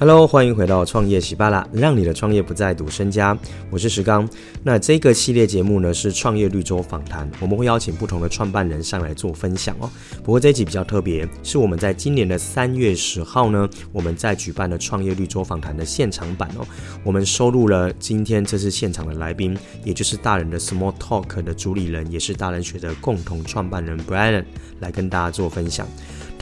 Hello，欢迎回到创业喜巴拉，让你的创业不再赌身家。我是石刚。那这个系列节目呢是创业绿洲访谈，我们会邀请不同的创办人上来做分享哦。不过这一集比较特别，是我们在今年的三月十号呢，我们在举办的创业绿洲访谈的现场版哦。我们收录了今天这次现场的来宾，也就是大人的 Small Talk 的主理人，也是大人学的共同创办人 Brian 来跟大家做分享。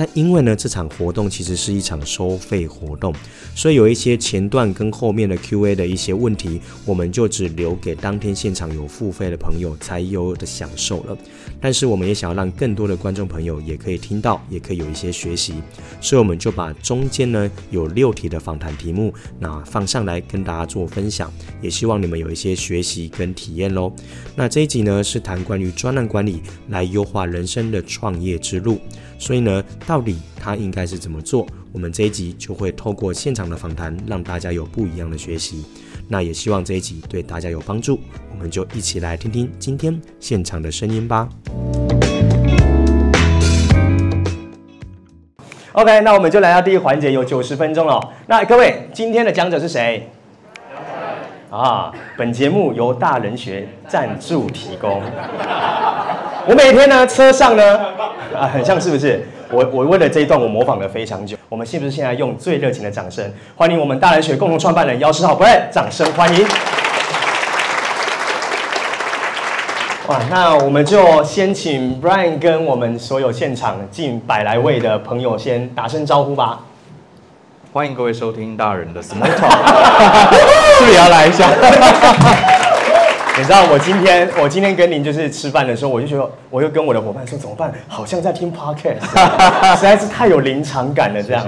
但因为呢，这场活动其实是一场收费活动，所以有一些前段跟后面的 Q&A 的一些问题，我们就只留给当天现场有付费的朋友才有的享受了。但是我们也想要让更多的观众朋友也可以听到，也可以有一些学习，所以我们就把中间呢有六题的访谈题目，那放上来跟大家做分享，也希望你们有一些学习跟体验喽。那这一集呢是谈关于专案管理来优化人生的创业之路。所以呢，到底他应该是怎么做？我们这一集就会透过现场的访谈，让大家有不一样的学习。那也希望这一集对大家有帮助。我们就一起来听听今天现场的声音吧。OK，那我们就来到第一环节，有九十分钟了。那各位，今天的讲者是谁？啊，本节目由大人学赞助提供。我每天呢，车上呢。啊，很像是不是？我我为了这一段，我模仿了非常久。我们是不是现在用最热情的掌声，欢迎我们大人学共同创办人姚诗豪 Brian，掌声欢迎！哇，那我们就先请 Brian 跟我们所有现场近百来位的朋友先打声招呼吧。欢迎各位收听大人的 Small Talk，是不是也要来一下？你知道我今天我今天跟您就是吃饭的时候，我就觉得我又跟我的伙伴说怎么办？好像在听 podcast，实在是太有临场感了。这样，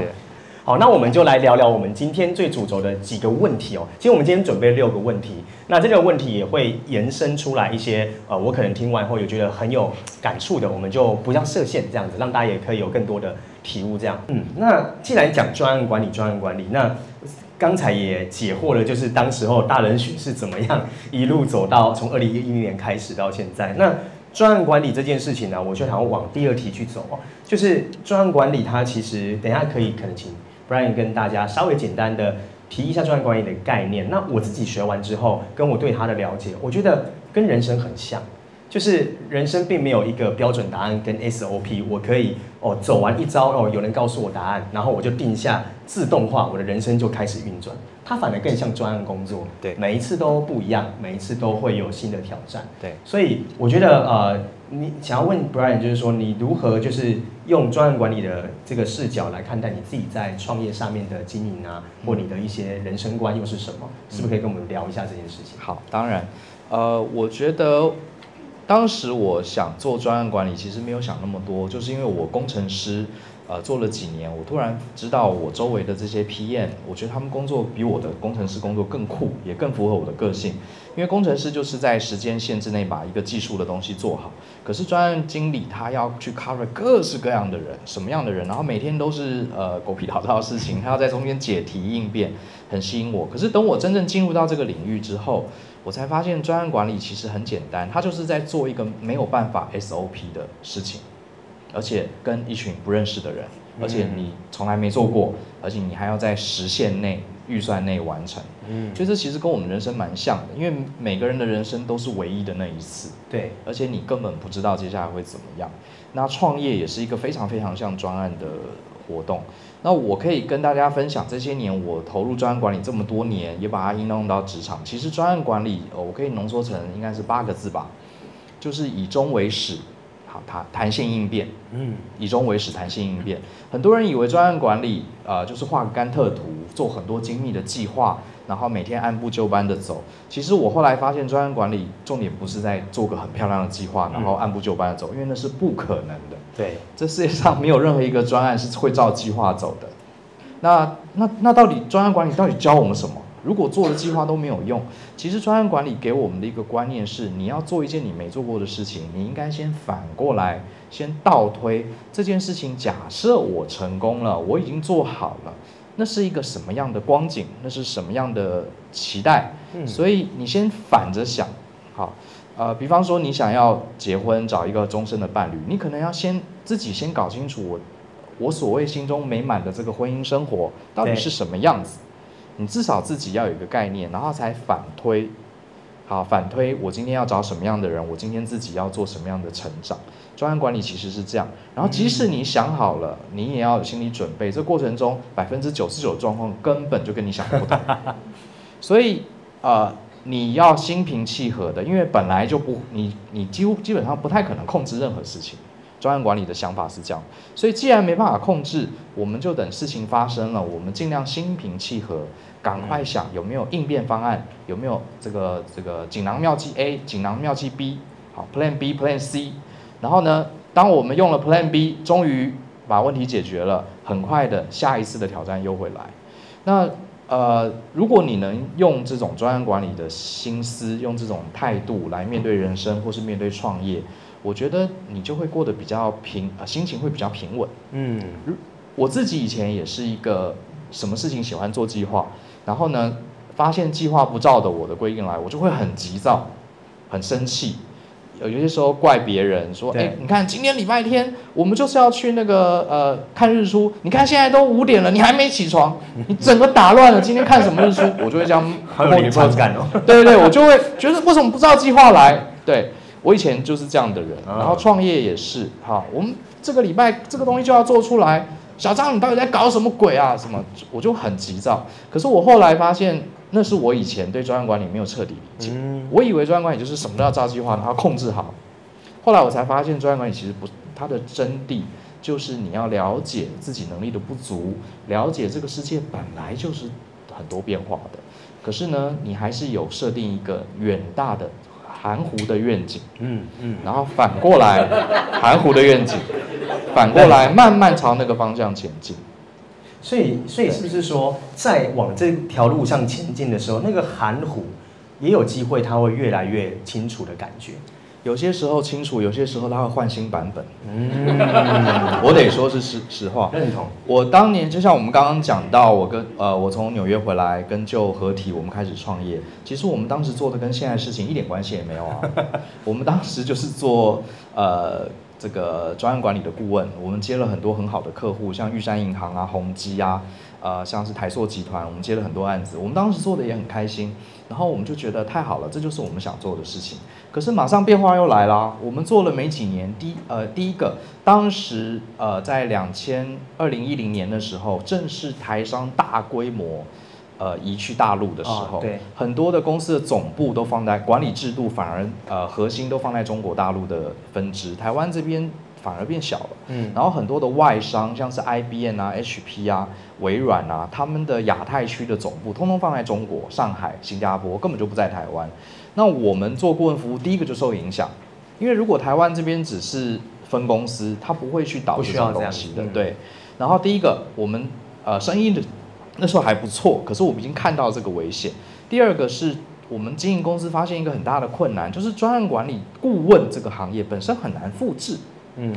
好，那我们就来聊聊我们今天最主轴的几个问题哦。其实我们今天准备六个问题，那这个问题也会延伸出来一些呃，我可能听完后有觉得很有感触的，我们就不要设限这样子，让大家也可以有更多的体悟。这样，嗯，那既然讲专案管理，专案管理那。刚才也解惑了，就是当时候大人学是怎么样一路走到从二零一一年开始到现在。那专案管理这件事情呢，我就想要往第二题去走哦，就是专案管理它其实等一下可以可能请 Brian 跟大家稍微简单的提一下专案管理的概念。那我自己学完之后，跟我对它的了解，我觉得跟人生很像。就是人生并没有一个标准答案跟 SOP，我可以哦走完一招哦，有人告诉我答案，然后我就定下自动化，我的人生就开始运转。它反而更像专案工作，对，每一次都不一样，每一次都会有新的挑战，对。所以我觉得呃，你想要问 Brian，就是说你如何就是用专案管理的这个视角来看待你自己在创业上面的经营啊，或你的一些人生观又是什么？是不是可以跟我们聊一下这件事情？好，当然，呃，我觉得。当时我想做专案管理，其实没有想那么多，就是因为我工程师，呃，做了几年，我突然知道我周围的这些 PM，我觉得他们工作比我的工程师工作更酷，也更符合我的个性。因为工程师就是在时间限制内把一个技术的东西做好，可是专案经理他要去 cover 各式各样的人，什么样的人，然后每天都是呃狗屁倒灶的事情，他要在中间解题应变，很吸引我。可是等我真正进入到这个领域之后，我才发现专案管理其实很简单，它就是在做一个没有办法 SOP 的事情，而且跟一群不认识的人，而且你从来没做过，而且你还要在时限内、预算内完成。嗯，所以这其实跟我们人生蛮像的，因为每个人的人生都是唯一的那一次。对，而且你根本不知道接下来会怎么样。那创业也是一个非常非常像专案的活动。那我可以跟大家分享，这些年我投入专案管理这么多年，也把它应用到职场。其实专案管理，我可以浓缩成应该是八个字吧，就是以终为始，好，它弹性应变，嗯，以终为始，弹性应变。很多人以为专案管理，呃，就是画个甘特图，做很多精密的计划。然后每天按部就班的走。其实我后来发现，专案管理重点不是在做个很漂亮的计划，然后按部就班的走，因为那是不可能的。对，这世界上没有任何一个专案是会照计划走的。那那那到底专案管理到底教我们什么？如果做的计划都没有用，其实专案管理给我们的一个观念是：你要做一件你没做过的事情，你应该先反过来，先倒推这件事情。假设我成功了，我已经做好了。那是一个什么样的光景？那是什么样的期待？嗯，所以你先反着想，好，呃，比方说你想要结婚，找一个终身的伴侣，你可能要先自己先搞清楚我我所谓心中美满的这个婚姻生活到底是什么样子？你至少自己要有一个概念，然后才反推。好，反推我今天要找什么样的人，我今天自己要做什么样的成长。专案管理其实是这样，然后即使你想好了，你也要有心理准备。这过程中百分之九十九的状况根本就跟你想的不同，所以呃，你要心平气和的，因为本来就不，你你几乎基本上不太可能控制任何事情。专案管理的想法是这样，所以既然没办法控制，我们就等事情发生了，我们尽量心平气和。赶快想有没有应变方案，有没有这个这个锦囊妙计 A、锦囊妙计 B，好，Plan B、Plan C，然后呢，当我们用了 Plan B，终于把问题解决了，很快的下一次的挑战又会来。那呃，如果你能用这种专案管理的心思，用这种态度来面对人生或是面对创业，我觉得你就会过得比较平，呃，心情会比较平稳。嗯，我自己以前也是一个什么事情喜欢做计划。然后呢，发现计划不照的我的规定来，我就会很急躁，很生气。有有些时候怪别人说：“哎，你看今天礼拜天，我们就是要去那个呃看日出。你看现在都五点了，你还没起床，你整个打乱了今天看什么日出。”我就会这样很有临场感哦。对对对，我就会觉得为什么不照计划来？对，我以前就是这样的人，然后创业也是。哈，我们这个礼拜这个东西就要做出来。小张，你到底在搞什么鬼啊？什么？我就很急躁。可是我后来发现，那是我以前对专案管理没有彻底理解。我以为专案管理就是什么都要照计划，然后控制好。后来我才发现，专案管理其实不，它的真谛就是你要了解自己能力的不足，了解这个世界本来就是很多变化的。可是呢，你还是有设定一个远大的。含糊的愿景，嗯嗯，然后反过来，含糊的愿景，反过来慢慢朝那个方向前进。所以，所以是不是说，在往这条路上前进的时候，那个含糊也有机会，它会越来越清楚的感觉。有些时候清楚，有些时候他会换新版本。嗯，我得说是实实话。认同。我当年就像我们刚刚讲到，我跟呃，我从纽约回来跟就合体，我们开始创业。其实我们当时做的跟现在事情一点关系也没有啊。我们当时就是做呃这个专案管理的顾问，我们接了很多很好的客户，像玉山银行啊、宏基啊，呃，像是台塑集团，我们接了很多案子。我们当时做的也很开心，然后我们就觉得太好了，这就是我们想做的事情。可是马上变化又来了。我们做了没几年，第呃第一个，当时呃在两千二零一零年的时候，正是台商大规模呃移去大陆的时候，哦、对，很多的公司的总部都放在管理制度，反而呃核心都放在中国大陆的分支，台湾这边反而变小了。嗯，然后很多的外商，像是 IBM 啊、HP 啊、微软啊，他们的亚太区的总部通通放在中国、上海、新加坡，根本就不在台湾。那我们做顾问服务，第一个就受影响，因为如果台湾这边只是分公司，他不会去导这种东西的，对。然后第一个，我们呃生意的那时候还不错，可是我们已经看到这个危险。第二个是我们经营公司发现一个很大的困难，就是专案管理顾问这个行业本身很难复制，嗯，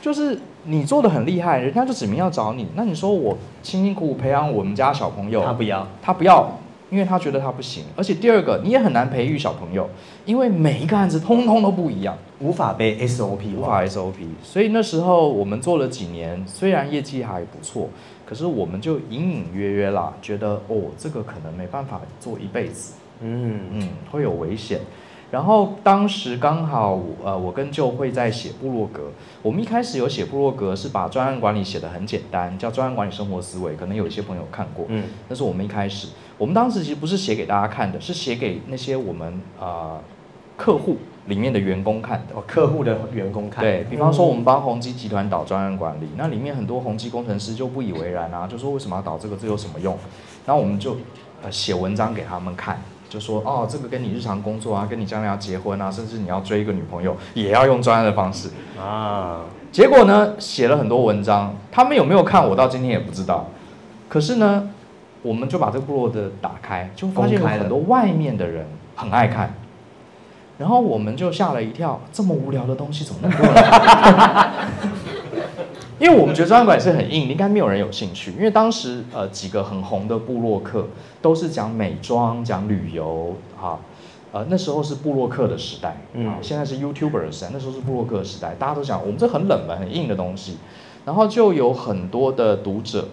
就是你做的很厉害，人家就指名要找你，那你说我辛辛苦苦培养我们家小朋友，他不要，他不要。因为他觉得他不行，而且第二个你也很难培育小朋友，因为每一个案子通通都不一样，无法被 SOP，无法 SOP。所以那时候我们做了几年，虽然业绩还不错，可是我们就隐隐约约啦，觉得哦，这个可能没办法做一辈子，嗯嗯，会有危险。然后当时刚好，呃，我跟就会在写部落格。我们一开始有写部落格，是把专案管理写得很简单，叫专案管理生活思维。可能有一些朋友看过，嗯，那是我们一开始。我们当时其实不是写给大家看的，是写给那些我们啊、呃、客户里面的员工看的。哦，客户的员工看。对，比方说，我们帮宏基集团导专案管理，那里面很多宏基工程师就不以为然啊，就说为什么要导这个？这有什么用？然后我们就呃写文章给他们看。就说哦，这个跟你日常工作啊，跟你将来要结婚啊，甚至你要追一个女朋友，也要用专案的方式啊。结果呢，写了很多文章，他们有没有看，我到今天也不知道。可是呢，我们就把这个部落的打开，就发现有很多外面的人很爱看。然后我们就吓了一跳，这么无聊的东西怎么那么多人看？因为我们觉得专案管是很硬，应该没有人有兴趣。因为当时呃几个很红的部落客都是讲美妆、讲旅游，哈，呃那时候是部落客的时代，嗯，现在是 YouTuber 的时代，那时候是部落客的时代，大家都讲我们这很冷门、很硬的东西。然后就有很多的读者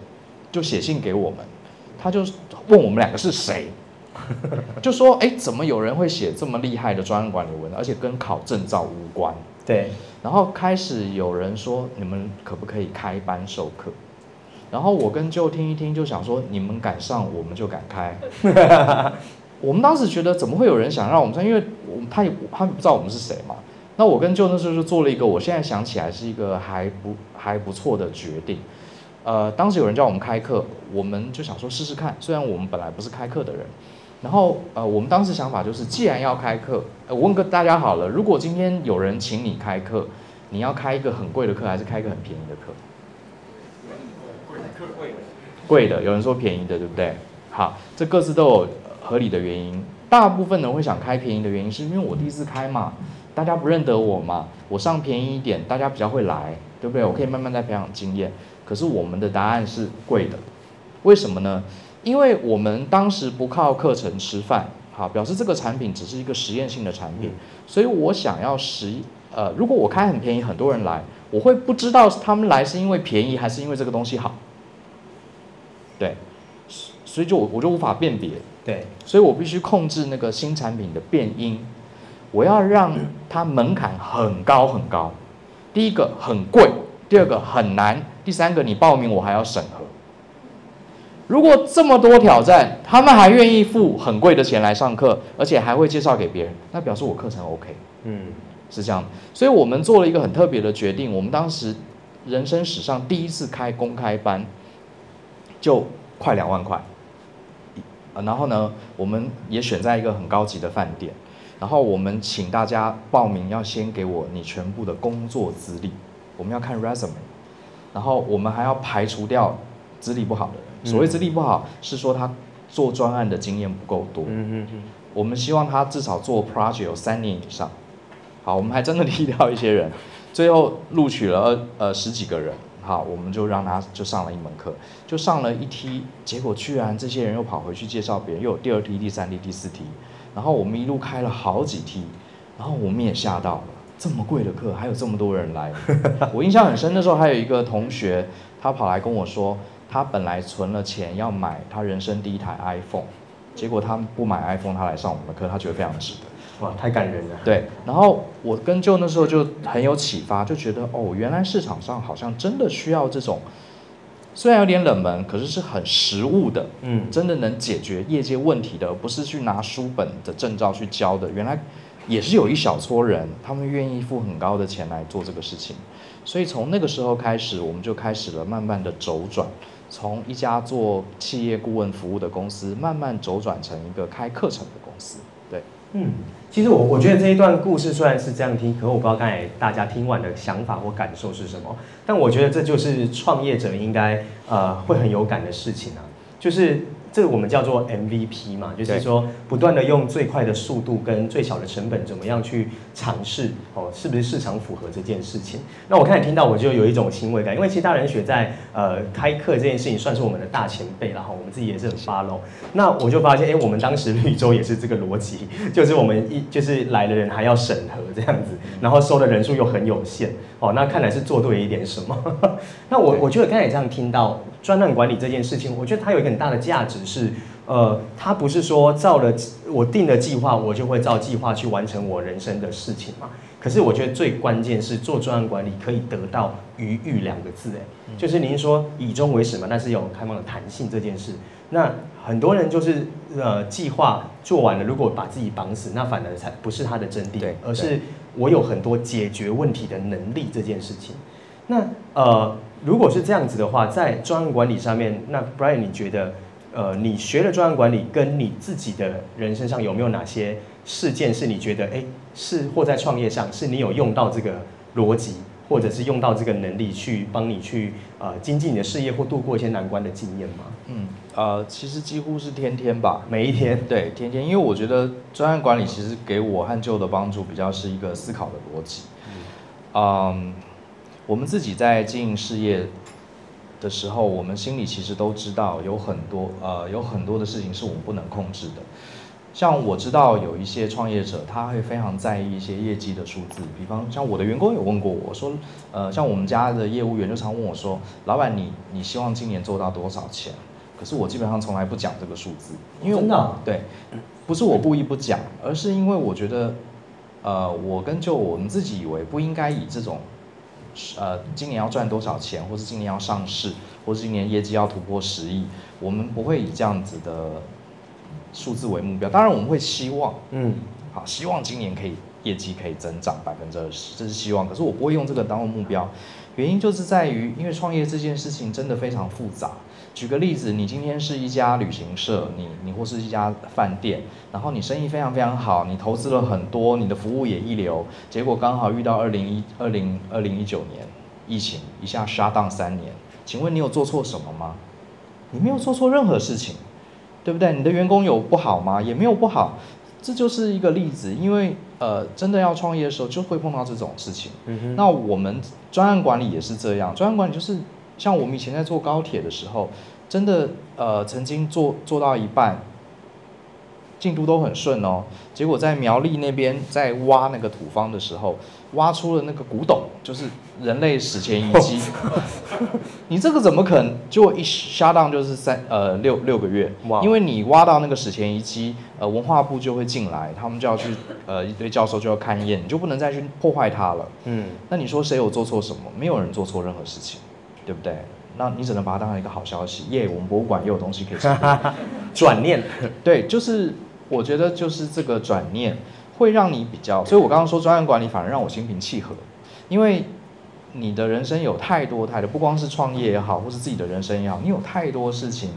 就写信给我们，他就问我们两个是谁，就说哎，怎么有人会写这么厉害的专案管理文，而且跟考证照无关？对。然后开始有人说，你们可不可以开班授课？然后我跟舅听一听，就想说，你们敢上，我们就敢开。我们当时觉得，怎么会有人想让我们上？因为我们他也他不知道我们是谁嘛。那我跟舅那时候就做了一个，我现在想起来是一个还不还不错的决定。呃，当时有人叫我们开课，我们就想说试试看。虽然我们本来不是开课的人，然后呃，我们当时想法就是，既然要开课，呃，我问个大家好了，如果今天有人请你开课，你要开一个很贵的课，还是开一个很便宜的课？贵的，有人说便宜的，对不对？好，这各自都有合理的原因。大部分人会想开便宜的原因，是因为我第一次开嘛，大家不认得我嘛，我上便宜一点，大家比较会来，对不对？我可以慢慢再培养经验。可是我们的答案是贵的，为什么呢？因为我们当时不靠课程吃饭，好，表示这个产品只是一个实验性的产品，所以我想要实，呃，如果我开很便宜，很多人来，我会不知道他们来是因为便宜，还是因为这个东西好。对，所以就我我就无法辨别，对，所以我必须控制那个新产品的变音，我要让它门槛很高很高，第一个很贵，第二个很难，第三个你报名我还要审核。如果这么多挑战，他们还愿意付很贵的钱来上课，而且还会介绍给别人，那表示我课程 OK，嗯，是这样。所以我们做了一个很特别的决定，我们当时人生史上第一次开公开班。就快两万块，然后呢，我们也选在一个很高级的饭店，然后我们请大家报名，要先给我你全部的工作资历，我们要看 resume，然后我们还要排除掉资历不好的人，所谓资历不好是说他做专案的经验不够多，嗯嗯嗯，我们希望他至少做 project 有三年以上，好，我们还真的踢掉一些人，最后录取了呃十几个人。好，我们就让他就上了一门课，就上了一梯，结果居然这些人又跑回去介绍别人，又有第二梯、第三梯、第四梯，然后我们一路开了好几梯，然后我们也吓到了，这么贵的课还有这么多人来，我印象很深。那时候还有一个同学，他跑来跟我说，他本来存了钱要买他人生第一台 iPhone，结果他不买 iPhone，他来上我们的课，他觉得非常值得。哇，太感人了。对，然后我跟舅那时候就很有启发，就觉得哦，原来市场上好像真的需要这种，虽然有点冷门，可是是很实务的，嗯，真的能解决业界问题的，而不是去拿书本的证照去教的。原来也是有一小撮人，他们愿意付很高的钱来做这个事情。所以从那个时候开始，我们就开始了慢慢的周转，从一家做企业顾问服务的公司，慢慢周转成一个开课程的公司。对，嗯。其实我我觉得这一段故事虽然是这样听，可我不知道刚才大家听完的想法或感受是什么。但我觉得这就是创业者应该呃会很有感的事情啊，就是。这个我们叫做 MVP 嘛，就是说不断的用最快的速度跟最小的成本，怎么样去尝试哦，是不是市场符合这件事情？那我开始听到我就有一种欣慰感，因为其实大人学在呃开课这件事情算是我们的大前辈，然后我们自己也是很 follow。那我就发现，哎，我们当时绿洲也是这个逻辑，就是我们一就是来的人还要审核这样子，然后收的人数又很有限哦，那看来是做对一点什么。那我我觉得刚才也这样听到。专案管理这件事情，我觉得它有一个很大的价值是，呃，它不是说照了我定的计划，我就会照计划去完成我人生的事情嘛。可是我觉得最关键是做专案管理可以得到余裕两个字，哎，就是您说以终为始嘛，但是有开放的弹性这件事。那很多人就是呃计划做完了，如果把自己绑死，那反而才不是他的真谛，而是我有很多解决问题的能力这件事情。那呃。如果是这样子的话，在专案管理上面，那 Brian，你觉得，呃，你学的专案管理跟你自己的人身上有没有哪些事件是你觉得，哎，是或在创业上是你有用到这个逻辑，或者是用到这个能力去帮你去呃精进你的事业或度过一些难关的经验吗？嗯，呃，其实几乎是天天吧，每一天，对，天天，因为我觉得专案管理其实给我和旧的帮助比较是一个思考的逻辑，嗯。我们自己在经营事业的时候，我们心里其实都知道有很多呃有很多的事情是我们不能控制的，像我知道有一些创业者，他会非常在意一些业绩的数字，比方像我的员工有问过我说，呃，像我们家的业务员就常问我说，老板你你希望今年做到多少钱？可是我基本上从来不讲这个数字，因为真的对，不是我故意不讲，而是因为我觉得，呃，我跟就我们自己以为不应该以这种，呃，今年要赚多少钱，或是今年要上市，或是今年业绩要突破十亿，我们不会以这样子的。数字为目标，当然我们会希望，嗯，好，希望今年可以业绩可以增长百分之二十，这是希望。可是我不会用这个当目标，原因就是在于，因为创业这件事情真的非常复杂。举个例子，你今天是一家旅行社，你你或是一家饭店，然后你生意非常非常好，你投资了很多，你的服务也一流，结果刚好遇到二零一二零二零一九年疫情一下 shut down 三年，请问你有做错什么吗？你没有做错任何事情。对不对？你的员工有不好吗？也没有不好，这就是一个例子。因为呃，真的要创业的时候，就会碰到这种事情。嗯哼。那我们专案管理也是这样，专案管理就是像我们以前在坐高铁的时候，真的呃，曾经坐坐到一半，进度都很顺哦，结果在苗栗那边在挖那个土方的时候。挖出了那个古董，就是人类史前遗迹。你这个怎么可能就一 shut down 就是三呃六六个月？因为你挖到那个史前遗迹，呃文化部就会进来，他们就要去呃一堆教授就要勘验，你就不能再去破坏它了。嗯，那你说谁有做错什么？没有人做错任何事情，对不对？那你只能把它当成一个好消息。耶，我们博物馆又有东西可以说。转念，对，就是我觉得就是这个转念。会让你比较，所以我刚刚说专案管理反而让我心平气和，因为你的人生有太多太多，不光是创业也好，或是自己的人生也好，你有太多事情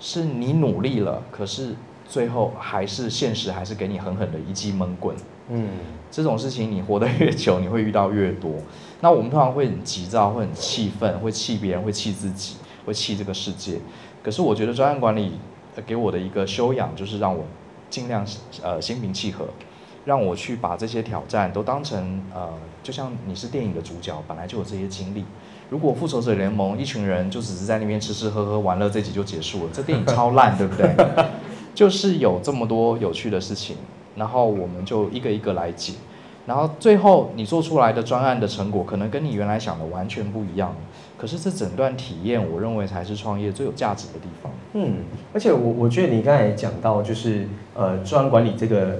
是你努力了，可是最后还是现实还是给你狠狠的一记闷棍。嗯，这种事情你活得越久，你会遇到越多。那我们通常会很急躁，会很气愤，会气别人，会气自己，会气这个世界。可是我觉得专案管理给我的一个修养，就是让我尽量呃心平气和。让我去把这些挑战都当成呃，就像你是电影的主角，本来就有这些经历。如果复仇者联盟一群人就只是在那边吃吃喝喝玩乐，这集就结束了，这电影超烂，对不对？就是有这么多有趣的事情，然后我们就一个一个来解，然后最后你做出来的专案的成果，可能跟你原来想的完全不一样。可是这整段体验，我认为才是创业最有价值的地方。嗯，而且我我觉得你刚才讲到，就是呃，专案管理这个。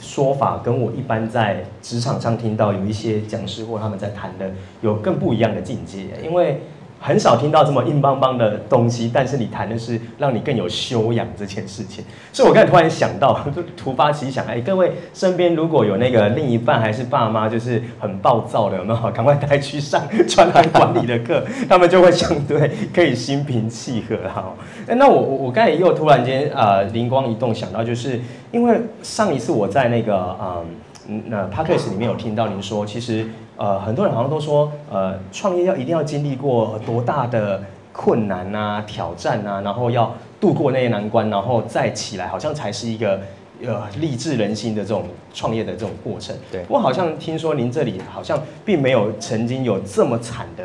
说法跟我一般在职场上听到有一些讲师或他们在谈的有更不一样的境界，因为很少听到这么硬邦邦的东西，但是你谈的是让你更有修养这件事情。所以我刚才突然想到，就突发奇想，哎，各位身边如果有那个另一半还是爸妈，就是很暴躁的，有没有？赶快带去上专案管理的课，他们就会相对可以心平气和哈。那我我我刚才又突然间呃灵光一动，想到就是。因为上一次我在那个嗯那 podcast 里面有听到您说，其实呃很多人好像都说呃创业要一定要经历过多大的困难啊挑战啊，然后要度过那些难关，然后再起来，好像才是一个呃励志人心的这种创业的这种过程。对，我好像听说您这里好像并没有曾经有这么惨的。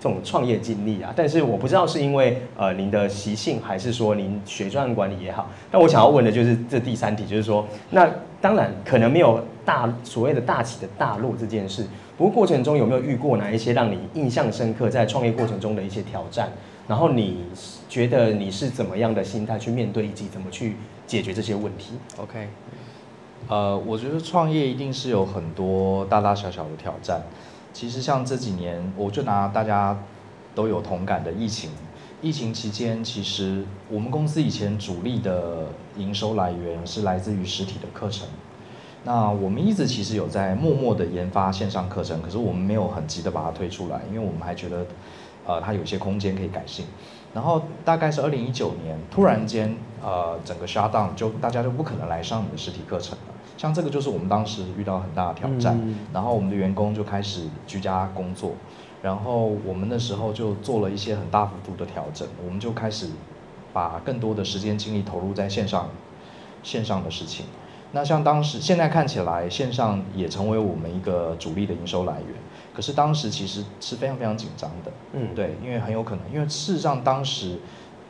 这种创业经历啊，但是我不知道是因为呃您的习性，还是说您学专案管理也好。那我想要问的就是这第三题，就是说，那当然可能没有大所谓的大起的大落这件事，不过过程中有没有遇过哪一些让你印象深刻在创业过程中的一些挑战？然后你觉得你是怎么样的心态去面对，以及怎么去解决这些问题？OK，呃，我觉得创业一定是有很多大大小小的挑战。其实像这几年，我就拿大家都有同感的疫情。疫情期间，其实我们公司以前主力的营收来源是来自于实体的课程。那我们一直其实有在默默的研发线上课程，可是我们没有很急的把它推出来，因为我们还觉得，呃，它有一些空间可以改进。然后大概是二零一九年，突然间，呃，整个 shut down，就大家就不可能来上你的实体课程了。像这个就是我们当时遇到很大的挑战，嗯、然后我们的员工就开始居家工作，然后我们那时候就做了一些很大幅度的调整，我们就开始把更多的时间精力投入在线上线上的事情。那像当时现在看起来线上也成为我们一个主力的营收来源，可是当时其实是非常非常紧张的，嗯，对，因为很有可能，因为事实上当时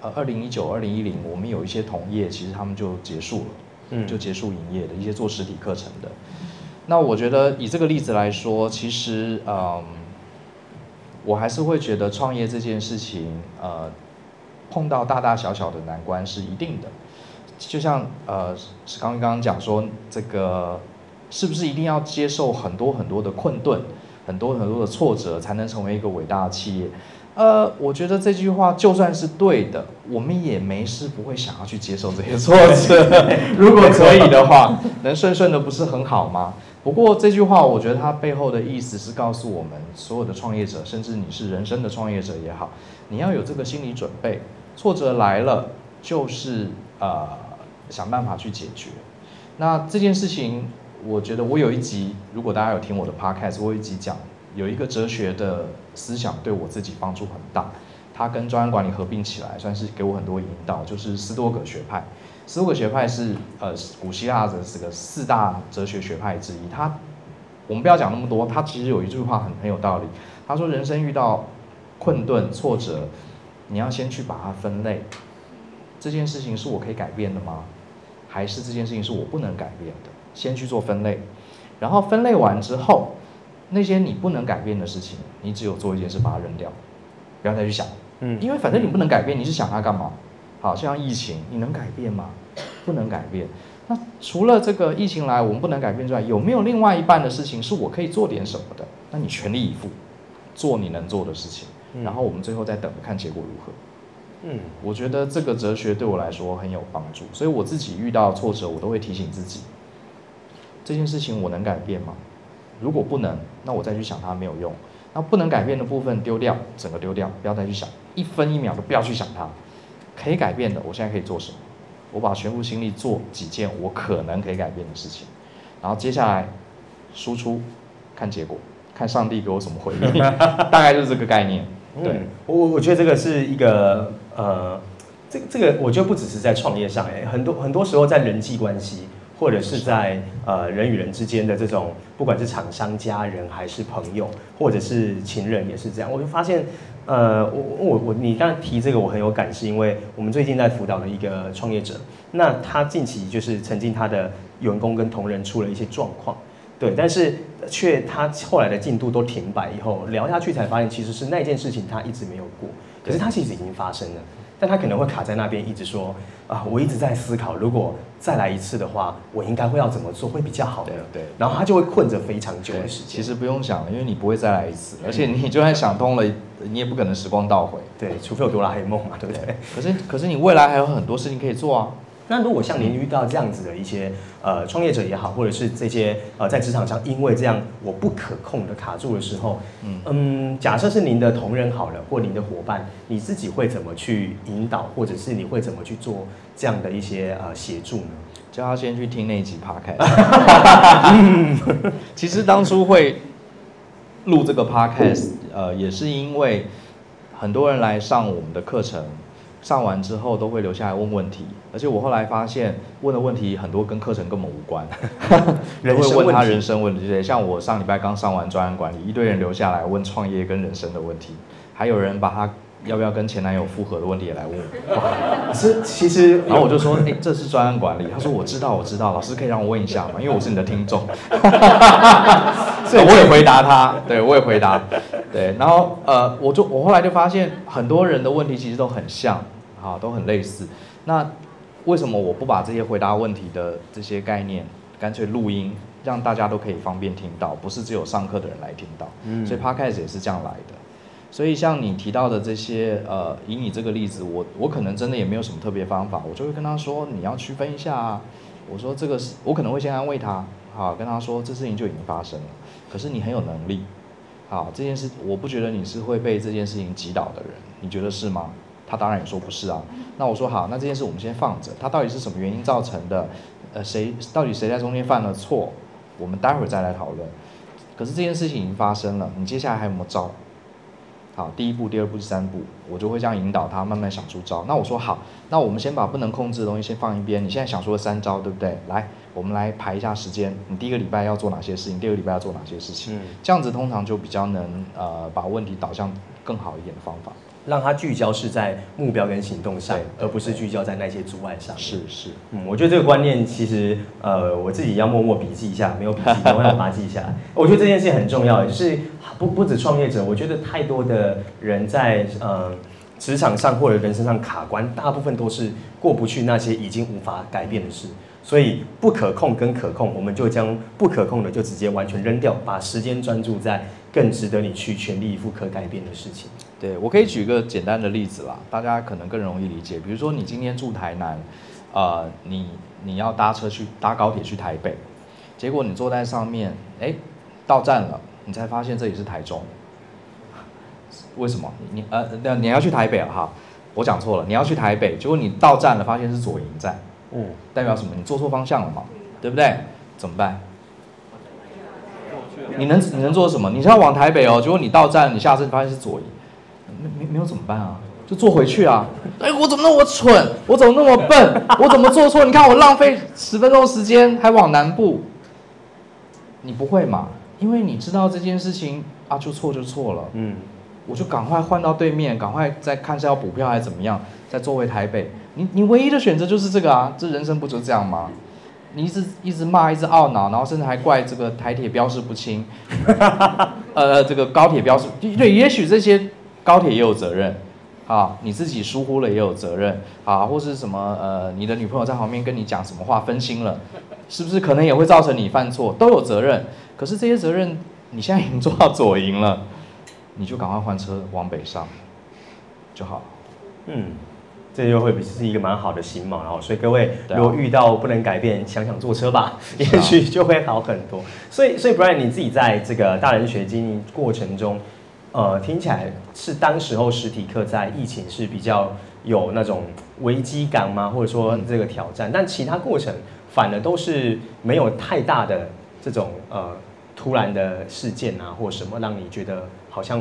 呃二零一九二零一零我们有一些同业其实他们就结束了。嗯，就结束营业的一些做实体课程的。那我觉得以这个例子来说，其实嗯，我还是会觉得创业这件事情，呃，碰到大大小小的难关是一定的。就像呃，是刚刚讲说这个，是不是一定要接受很多很多的困顿，很多很多的挫折，才能成为一个伟大的企业？呃，我觉得这句话就算是对的，我们也没事不会想要去接受这些挫折。如果可以的话，能顺顺的不是很好吗？不过这句话，我觉得它背后的意思是告诉我们所有的创业者，甚至你是人生的创业者也好，你要有这个心理准备，挫折来了就是呃想办法去解决。那这件事情，我觉得我有一集，如果大家有听我的 podcast，我有一集讲。有一个哲学的思想对我自己帮助很大，它跟专案管理合并起来，算是给我很多引导。就是斯多葛学派，斯多葛学派是呃古希腊的这个四大哲学学派之一。他我们不要讲那么多，他其实有一句话很很有道理。他说：人生遇到困顿挫折，你要先去把它分类，这件事情是我可以改变的吗？还是这件事情是我不能改变的？先去做分类，然后分类完之后。那些你不能改变的事情，你只有做一件事，把它扔掉，不要再去想。嗯，因为反正你不能改变，你是想它干嘛？好，像疫情，你能改变吗？不能改变。那除了这个疫情来，我们不能改变之外，有没有另外一半的事情是我可以做点什么的？那你全力以赴，做你能做的事情，然后我们最后再等着看结果如何。嗯，我觉得这个哲学对我来说很有帮助，所以我自己遇到挫折，我都会提醒自己，这件事情我能改变吗？如果不能，那我再去想它没有用。那不能改变的部分丢掉，整个丢掉，不要再去想，一分一秒都不要去想它。可以改变的，我现在可以做什么？我把全部心力做几件我可能可以改变的事情，然后接下来输出，看结果，看上帝给我什么回应，大概就是这个概念。对，我我我觉得这个是一个呃，这这个我觉得不只是在创业上，哎，很多很多时候在人际关系。或者是在呃人与人之间的这种，不管是厂商、家人还是朋友，或者是情人，也是这样。我就发现，呃，我我我，你刚才提这个，我很有感，是因为我们最近在辅导的一个创业者，那他近期就是曾经他的员工跟同仁出了一些状况，对，但是却他后来的进度都停摆，以后聊下去才发现，其实是那件事情他一直没有过，可是他其实已经发生了。但他可能会卡在那边，一直说啊，我一直在思考，如果再来一次的话，我应该会要怎么做会比较好的。对，对，然后他就会困着非常久的时间。其实不用想了，因为你不会再来一次，而且你就算想通了，你也不可能时光倒回。对，除非有哆啦 A 梦嘛，对不对？可是，可是你未来还有很多事情可以做啊。那如果像您遇到这样子的一些呃创业者也好，或者是这些呃在职场上因为这样我不可控的卡住的时候，嗯，嗯，假设是您的同仁好了，或您的伙伴，你自己会怎么去引导，或者是你会怎么去做这样的一些呃协助呢？叫他先去听那一集 Podcast。其实当初会录这个 Podcast，呃，也是因为很多人来上我们的课程。上完之后都会留下来问问题，而且我后来发现问的问题很多跟课程根本无关，人会问他人生问题。像我上礼拜刚上完专案管理，一堆人留下来问创业跟人生的问题，还有人把他要不要跟前男友复合的问题也来问我。是其实，然后我就说，哎，这是专案管理。他说我知道，我知道，老师可以让我问一下吗？因为我是你的听众。所以我也回答他，对我也回答，对，然后呃，我就我后来就发现很多人的问题其实都很像。啊，都很类似。那为什么我不把这些回答问题的这些概念干脆录音，让大家都可以方便听到，不是只有上课的人来听到？嗯，所以 Podcast 也是这样来的。所以像你提到的这些，呃，以你这个例子，我我可能真的也没有什么特别方法，我就会跟他说，你要区分一下啊。我说这个是我可能会先安慰他，好，跟他说这事情就已经发生了，可是你很有能力，好，这件事我不觉得你是会被这件事情击倒的人，你觉得是吗？他当然也说不是啊，那我说好，那这件事我们先放着，他到底是什么原因造成的？呃，谁到底谁在中间犯了错？我们待会儿再来讨论。可是这件事情已经发生了，你接下来还有没有招？好，第一步、第二步、第三步，我就会这样引导他慢慢想出招。那我说好，那我们先把不能控制的东西先放一边。你现在想出了三招，对不对？来，我们来排一下时间。你第一个礼拜要做哪些事情？第二个礼拜要做哪些事情？嗯，这样子通常就比较能呃把问题导向更好一点的方法。让他聚焦是在目标跟行动上，而不是聚焦在那些阻碍上。是是，嗯，我觉得这个观念其实，呃，我自己要默默笔记一下，没有笔记，我要把它记下来。我觉得这件事情很重要，就是不不止创业者，我觉得太多的人在呃职场上或者人生上卡关，大部分都是过不去那些已经无法改变的事。所以不可控跟可控，我们就将不可控的就直接完全扔掉，把时间专注在更值得你去全力以赴可改变的事情。对，我可以举一个简单的例子啦，大家可能更容易理解。比如说你今天住台南，呃，你你要搭车去搭高铁去台北，结果你坐在上面，哎，到站了，你才发现这里是台中。为什么？你呃，那你要去台北了哈，我讲错了，你要去台北，结果你到站了，发现是左营站。嗯，代表什么？你坐错方向了嘛，对不对？怎么办？你能你能做什么？你是要往台北哦，结果你到站，你下车你发现是左移，没没没有怎么办啊？就坐回去啊！哎，我怎么那么蠢？我怎么那么笨？我怎么做错？你看我浪费十分钟时间还往南部，你不会嘛？因为你知道这件事情啊，就错就错了。嗯，我就赶快换到对面，赶快再看是要补票还是怎么样，再坐回台北。你你唯一的选择就是这个啊，这人生不就这样吗？你一直一直骂，一直懊恼，然后甚至还怪这个台铁标示不清，呃，这个高铁标示对，也许这些高铁也有责任啊，你自己疏忽了也有责任啊，或是什么呃，你的女朋友在旁边跟你讲什么话分心了，是不是可能也会造成你犯错，都有责任。可是这些责任你现在已经做到左营了，你就赶快换车往北上就好。嗯。这就会是一个蛮好的形嘛，然后所以各位如果遇到不能改变，想想坐车吧，也许就会好很多。所以所以 Brian 你自己在这个大人学经营过程中，呃，听起来是当时候实体课在疫情是比较有那种危机感吗？或者说这个挑战？但其他过程反而都是没有太大的这种呃突然的事件啊，或什么让你觉得好像。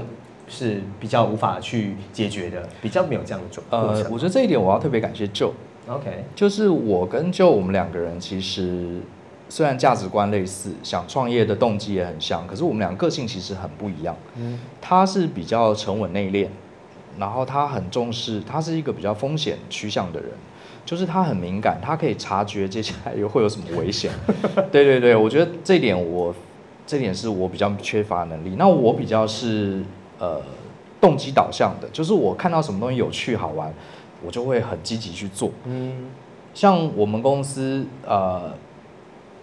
是比较无法去解决的，比较没有这样的状况。呃，我觉得这一点我要特别感谢 Joe。OK，就是我跟 Joe 我们两个人其实虽然价值观类似，想创业的动机也很像，可是我们两个个性其实很不一样。嗯，他是比较沉稳内敛，然后他很重视，他是一个比较风险趋向的人，就是他很敏感，他可以察觉接下来又会有什么危险。对对对，我觉得这一点我这点是我比较缺乏能力。那我比较是。呃，动机导向的，就是我看到什么东西有趣好玩，我就会很积极去做。嗯，像我们公司呃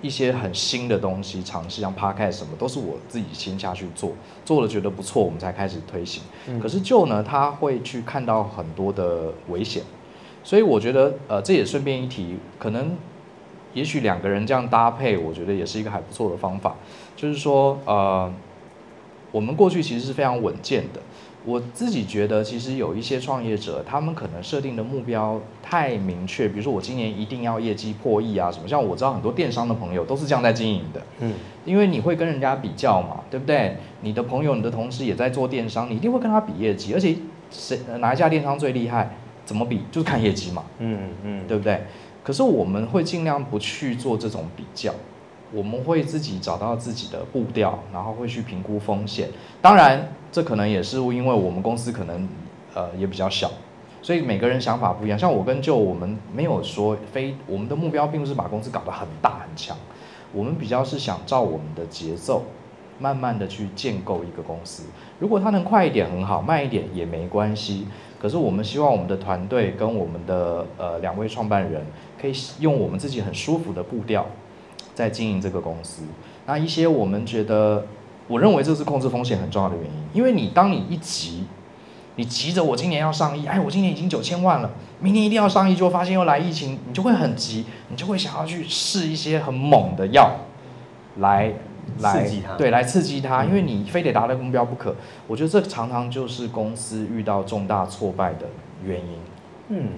一些很新的东西尝试，像 Podcast 什么，都是我自己先下去做，做了觉得不错，我们才开始推行。嗯，可是 Joe 呢，他会去看到很多的危险，所以我觉得呃这也顺便一提，可能也许两个人这样搭配，我觉得也是一个还不错的方法，就是说呃。我们过去其实是非常稳健的。我自己觉得，其实有一些创业者，他们可能设定的目标太明确，比如说我今年一定要业绩破亿啊什么。像我知道很多电商的朋友都是这样在经营的。嗯，因为你会跟人家比较嘛，对不对？你的朋友、你的同事也在做电商，你一定会跟他比业绩。而且谁哪一家电商最厉害？怎么比？就是看业绩嘛。嗯嗯，对不对？可是我们会尽量不去做这种比较。我们会自己找到自己的步调，然后会去评估风险。当然，这可能也是因为我们公司可能呃也比较小，所以每个人想法不一样。像我跟就我们没有说非我们的目标并不是把公司搞得很大很强，我们比较是想照我们的节奏，慢慢的去建构一个公司。如果它能快一点很好，慢一点也没关系。可是我们希望我们的团队跟我们的呃两位创办人可以用我们自己很舒服的步调。在经营这个公司，那一些我们觉得，我认为这是控制风险很重要的原因。因为你当你一急，你急着我今年要上亿，哎，我今年已经九千万了，明年一定要上亿，就发现又来疫情，你就会很急，你就会想要去试一些很猛的药，来来刺激它，对，来刺激它，因为你非得达到目标不可。我觉得这常常就是公司遇到重大挫败的原因。嗯。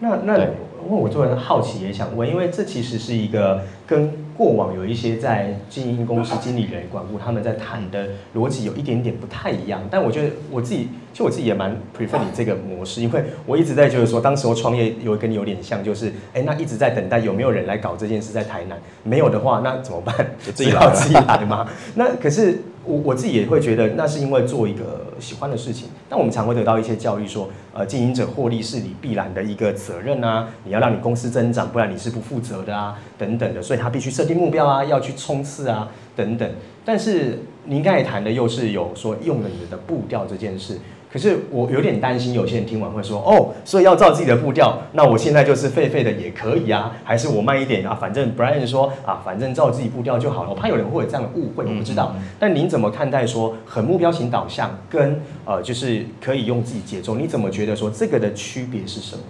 那那，因为我做人好奇也想问，因为这其实是一个跟过往有一些在经营公司经理人管顾他们在谈的逻辑有一点点不太一样。但我觉得我自己，其实我自己也蛮 prefer 你这个模式，因为我一直在就是说，当时候创业有跟你有点像，就是哎，那一直在等待有没有人来搞这件事，在台南没有的话，那怎么办？就自己要 自己来嘛。那可是我我自己也会觉得，那是因为做一个喜欢的事情。那我们常会得到一些教育说，呃，经营者获利是你必然的一个责任啊，你要让你公司增长，不然你是不负责的啊，等等的，所以他必须设定目标啊，要去冲刺啊，等等。但是您刚才谈的又是有说用了你的步调这件事。可是我有点担心，有些人听完会说：“哦，所以要照自己的步调，那我现在就是废废的也可以啊，还是我慢一点啊？反正 Brian 说啊，反正照自己步调就好了。”我怕有人会有这样的误会，我不知道。但您怎么看待说很目标型导向跟呃，就是可以用自己节奏？你怎么觉得说这个的区别是什么？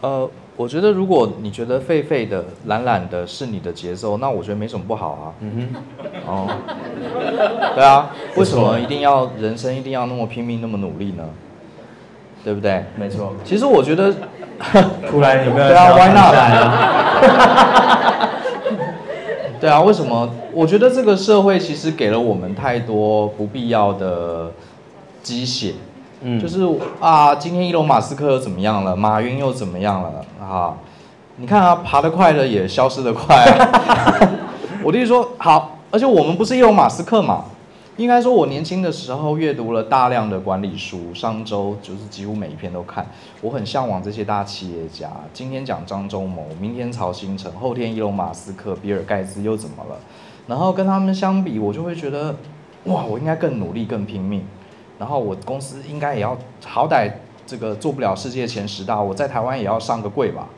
呃。我觉得，如果你觉得废废的、懒懒的是你的节奏，那我觉得没什么不好啊。嗯哼，哦，对啊，为什么一定要人生一定要那么拼命、那么努力呢？对不对？没错。其实我觉得，突然有没有？对啊，Why not？对啊，为什么？我觉得这个社会其实给了我们太多不必要的鸡血。嗯，就是啊，今天伊隆马斯克又怎么样了？马云又怎么样了？啊，你看啊，爬得快的也消失得快啊。我弟弟说好，而且我们不是伊隆马斯克嘛，应该说我年轻的时候阅读了大量的管理书，上周就是几乎每一篇都看。我很向往这些大企业家，今天讲张忠谋，明天曹新成，后天伊隆马斯克、比尔盖茨又怎么了？然后跟他们相比，我就会觉得哇，我应该更努力、更拼命。然后我公司应该也要好歹这个做不了世界前十大，我在台湾也要上个柜吧。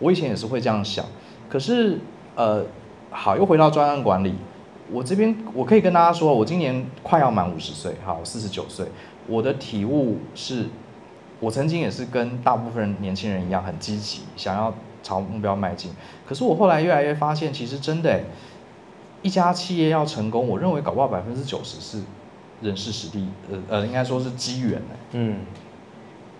我以前也是会这样想，可是呃，好，又回到专案管理。我这边我可以跟大家说，我今年快要满五十岁，好，四十九岁。我的体悟是，我曾经也是跟大部分年轻人一样很积极，想要朝目标迈进。可是我后来越来越发现，其实真的，一家企业要成功，我认为搞不好百分之九十是。人事实力，呃呃，应该说是机缘。嗯，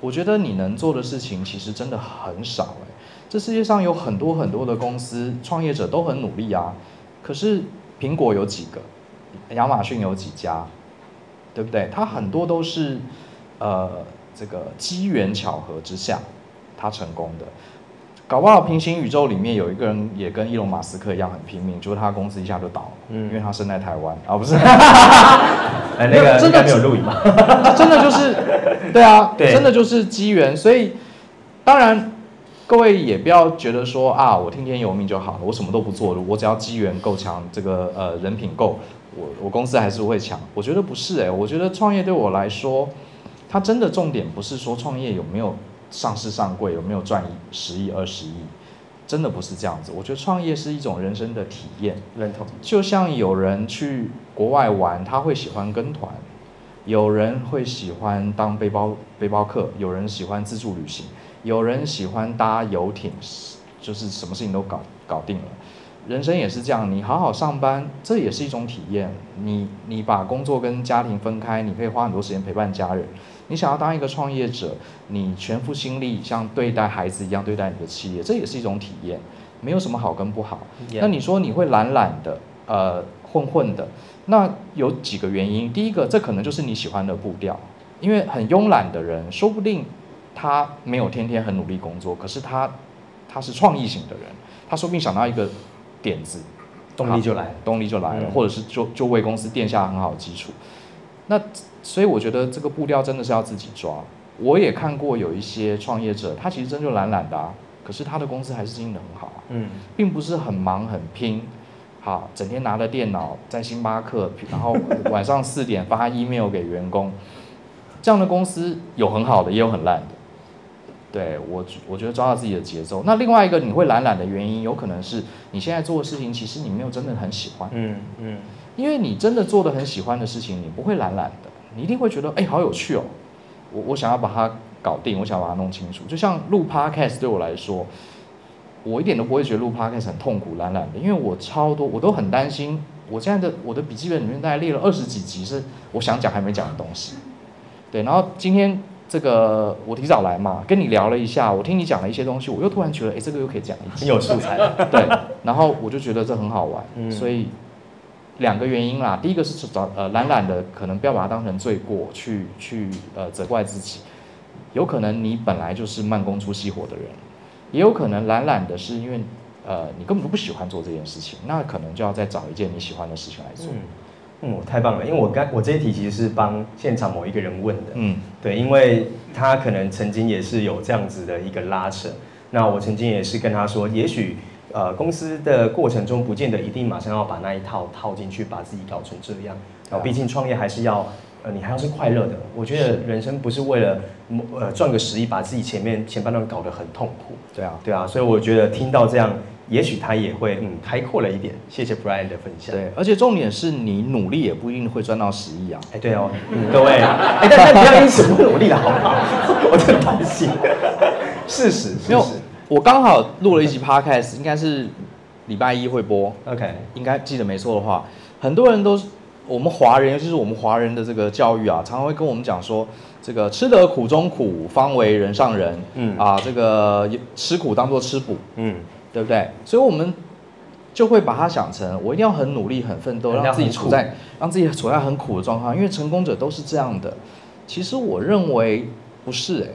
我觉得你能做的事情其实真的很少哎。这世界上有很多很多的公司，创业者都很努力啊。可是苹果有几个？亚马逊有几家？对不对？它很多都是呃这个机缘巧合之下，它成功的。搞不好平行宇宙里面有一个人也跟伊隆马斯克一样很拼命，就是他公司一下就倒了，嗯，因为他生在台湾啊，不是，哎，那个真的没有录影吗？真的就是，对啊，对，真的就是机缘。所以当然各位也不要觉得说啊，我听天由命就好了，我什么都不做了，我只要机缘够强，这个呃人品够，我我公司还是会强。我觉得不是哎、欸，我觉得创业对我来说，它真的重点不是说创业有没有。上市上柜有没有赚十亿二十亿？真的不是这样子。我觉得创业是一种人生的体验，认同。就像有人去国外玩，他会喜欢跟团；有人会喜欢当背包背包客；有人喜欢自助旅行；有人喜欢搭游艇，就是什么事情都搞搞定了。人生也是这样，你好好上班，这也是一种体验。你你把工作跟家庭分开，你可以花很多时间陪伴家人。你想要当一个创业者，你全副心力像对待孩子一样对待你的企业，这也是一种体验，没有什么好跟不好。那你说你会懒懒的，呃，混混的，那有几个原因。第一个，这可能就是你喜欢的步调，因为很慵懒的人，说不定他没有天天很努力工作，可是他他是创意型的人，他说不定想到一个点子，动力就来，动力就来了，嗯、或者是就就为公司垫下很好的基础。那所以我觉得这个步调真的是要自己抓。我也看过有一些创业者，他其实真就懒懒的啊，可是他的公司还是经营的很好啊。嗯，并不是很忙很拼，好，整天拿着电脑在星巴克，然后晚上四点发 email 给员工，这样的公司有很好的，也有很烂的。对我，我觉得抓到自己的节奏。那另外一个你会懒懒的原因，有可能是你现在做的事情，其实你没有真的很喜欢。嗯嗯。因为你真的做的很喜欢的事情，你不会懒懒的，你一定会觉得，哎，好有趣哦，我我想要把它搞定，我想要把它弄清楚。就像录 podcast 对我来说，我一点都不会觉得录 podcast 很痛苦、懒懒的，因为我超多，我都很担心。我现在的我的笔记本里面大概列了二十几集是我想讲还没讲的东西，对。然后今天这个我提早来嘛，跟你聊了一下，我听你讲了一些东西，我又突然觉得，哎，这个又可以讲一集，很有素材。对，然后我就觉得这很好玩，嗯、所以。两个原因啦，第一个是找呃懒懒的，可能不要把它当成罪过去去呃责怪自己，有可能你本来就是慢工出细活的人，也有可能懒懒的是因为呃你根本就不喜欢做这件事情，那可能就要再找一件你喜欢的事情来做。嗯，嗯，太棒了，因为我刚我这一题其实是帮现场某一个人问的，嗯，对，因为他可能曾经也是有这样子的一个拉扯，那我曾经也是跟他说，也许呃公司的过程中不见得一定马上要把那一套套进去，把自己搞成这样，啊毕竟创业还是要呃你还要是快乐的，我觉得人生不是为了呃赚个十亿，把自己前面前半段搞得很痛苦，对啊，对啊，所以我觉得听到这样。也许他也会嗯开阔了一点，谢谢 Brian 的分享。对，而且重点是你努力也不一定会赚到十亿啊。哎，对哦，嗯、各位，哎，但但不要因此不努力了，好不好？我真担心。事实，事实。我刚好录了一集 Podcast，应该是礼拜一会播。OK，应该记得没错的话，很多人都我们华人，尤其是我们华人的这个教育啊，常常会跟我们讲说，这个吃得苦中苦，方为人上人。嗯啊，这个吃苦当做吃补。嗯。对不对？所以我们就会把它想成，我一定要很努力、很奋斗，让自己处在让自己处在很苦的状况。因为成功者都是这样的。其实我认为不是哎，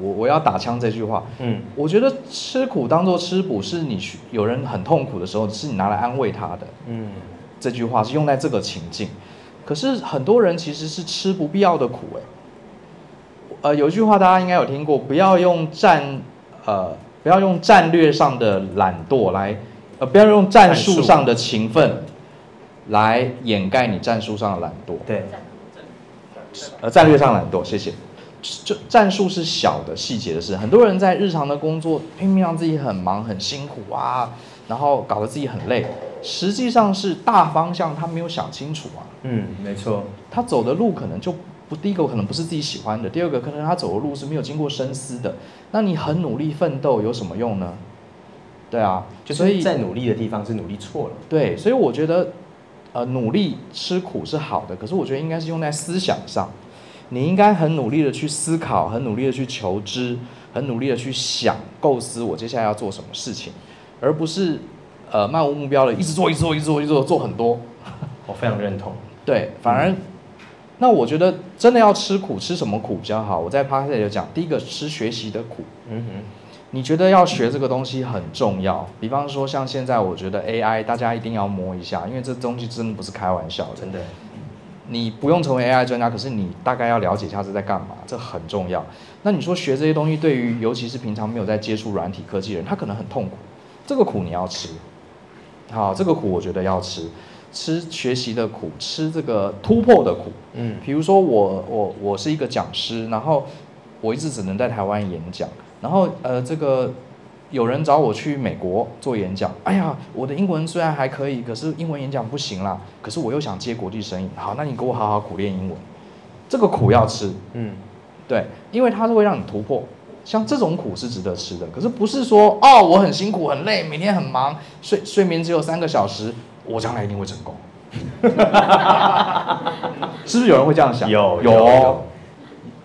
我我要打枪这句话。嗯，我觉得吃苦当做吃补，是你去有人很痛苦的时候，是你拿来安慰他的。嗯，这句话是用在这个情境。可是很多人其实是吃不必要的苦哎。呃，有一句话大家应该有听过，不要用战呃。不要用战略上的懒惰来，呃，不要用战术上的勤奋来掩盖你战术上的懒惰。对，呃，战略上懒惰，谢谢。就战术是小的细节的事，很多人在日常的工作拼命让自己很忙很辛苦啊，然后搞得自己很累，实际上是大方向他没有想清楚啊。嗯，没错，他走的路可能就。不，第一个可能不是自己喜欢的，第二个可能他走的路是没有经过深思的。那你很努力奋斗有什么用呢？对啊，就是在努力的地方是努力错了。对，所以我觉得，呃，努力吃苦是好的，可是我觉得应该是用在思想上。你应该很努力的去思考，很努力的去求知，很努力的去想构思我接下来要做什么事情，而不是呃漫无目标的一直做，一直做，一直做，一直做，做很多。我非常认同。对，反而。嗯那我觉得真的要吃苦，吃什么苦比较好？我在 podcast 里有讲，第一个吃学习的苦。嗯哼，你觉得要学这个东西很重要。比方说像现在，我觉得 AI 大家一定要摸一下，因为这东西真的不是开玩笑的。真的，你不用成为 AI 专家，可是你大概要了解一下是在干嘛，这很重要。那你说学这些东西，对于尤其是平常没有在接触软体科技的人，他可能很痛苦。这个苦你要吃，好，这个苦我觉得要吃。吃学习的苦，吃这个突破的苦。嗯，比如说我我我是一个讲师，然后我一直只能在台湾演讲，然后呃这个有人找我去美国做演讲，哎呀，我的英文虽然还可以，可是英文演讲不行啦。可是我又想接国际生意，好，那你给我好好苦练英文，这个苦要吃。嗯，对，因为它是会让你突破，像这种苦是值得吃的。可是不是说哦，我很辛苦很累，每天很忙，睡睡眠只有三个小时。我将来一定会成功，是不是有人会这样想？有有，有，有，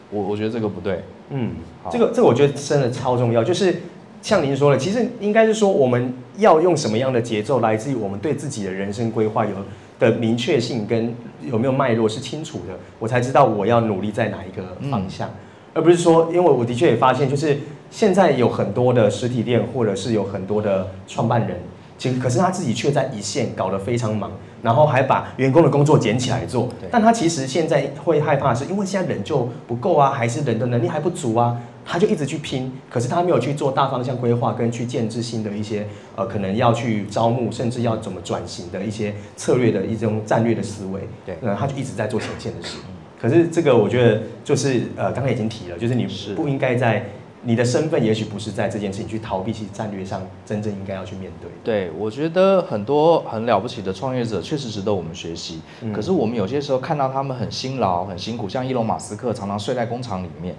我我觉得这个不对。嗯，这个这个我觉得真的超重要。就是像您说的，其实应该是说我们要用什么样的节奏，来自于我们对自己的人生规划有的明确性跟有没有脉络是清楚的，我才知道我要努力在哪一个方向，嗯、而不是说，因为我的确也发现，就是现在有很多的实体店，或者是有很多的创办人。其实可是他自己却在一线搞得非常忙，然后还把员工的工作捡起来做。但他其实现在会害怕是，因为现在人就不够啊，还是人的能力还不足啊，他就一直去拼。可是他没有去做大方向规划，跟去建制新的一些呃，可能要去招募，甚至要怎么转型的一些策略的一种战略的思维。对，那他就一直在做前线的事。可是这个我觉得就是呃，刚才已经提了，就是你不应该在。你的身份也许不是在这件事情去逃避，其战略上真正应该要去面对。对，我觉得很多很了不起的创业者确实值得我们学习。嗯。可是我们有些时候看到他们很辛劳、很辛苦，像伊隆马斯克常常睡在工厂里面。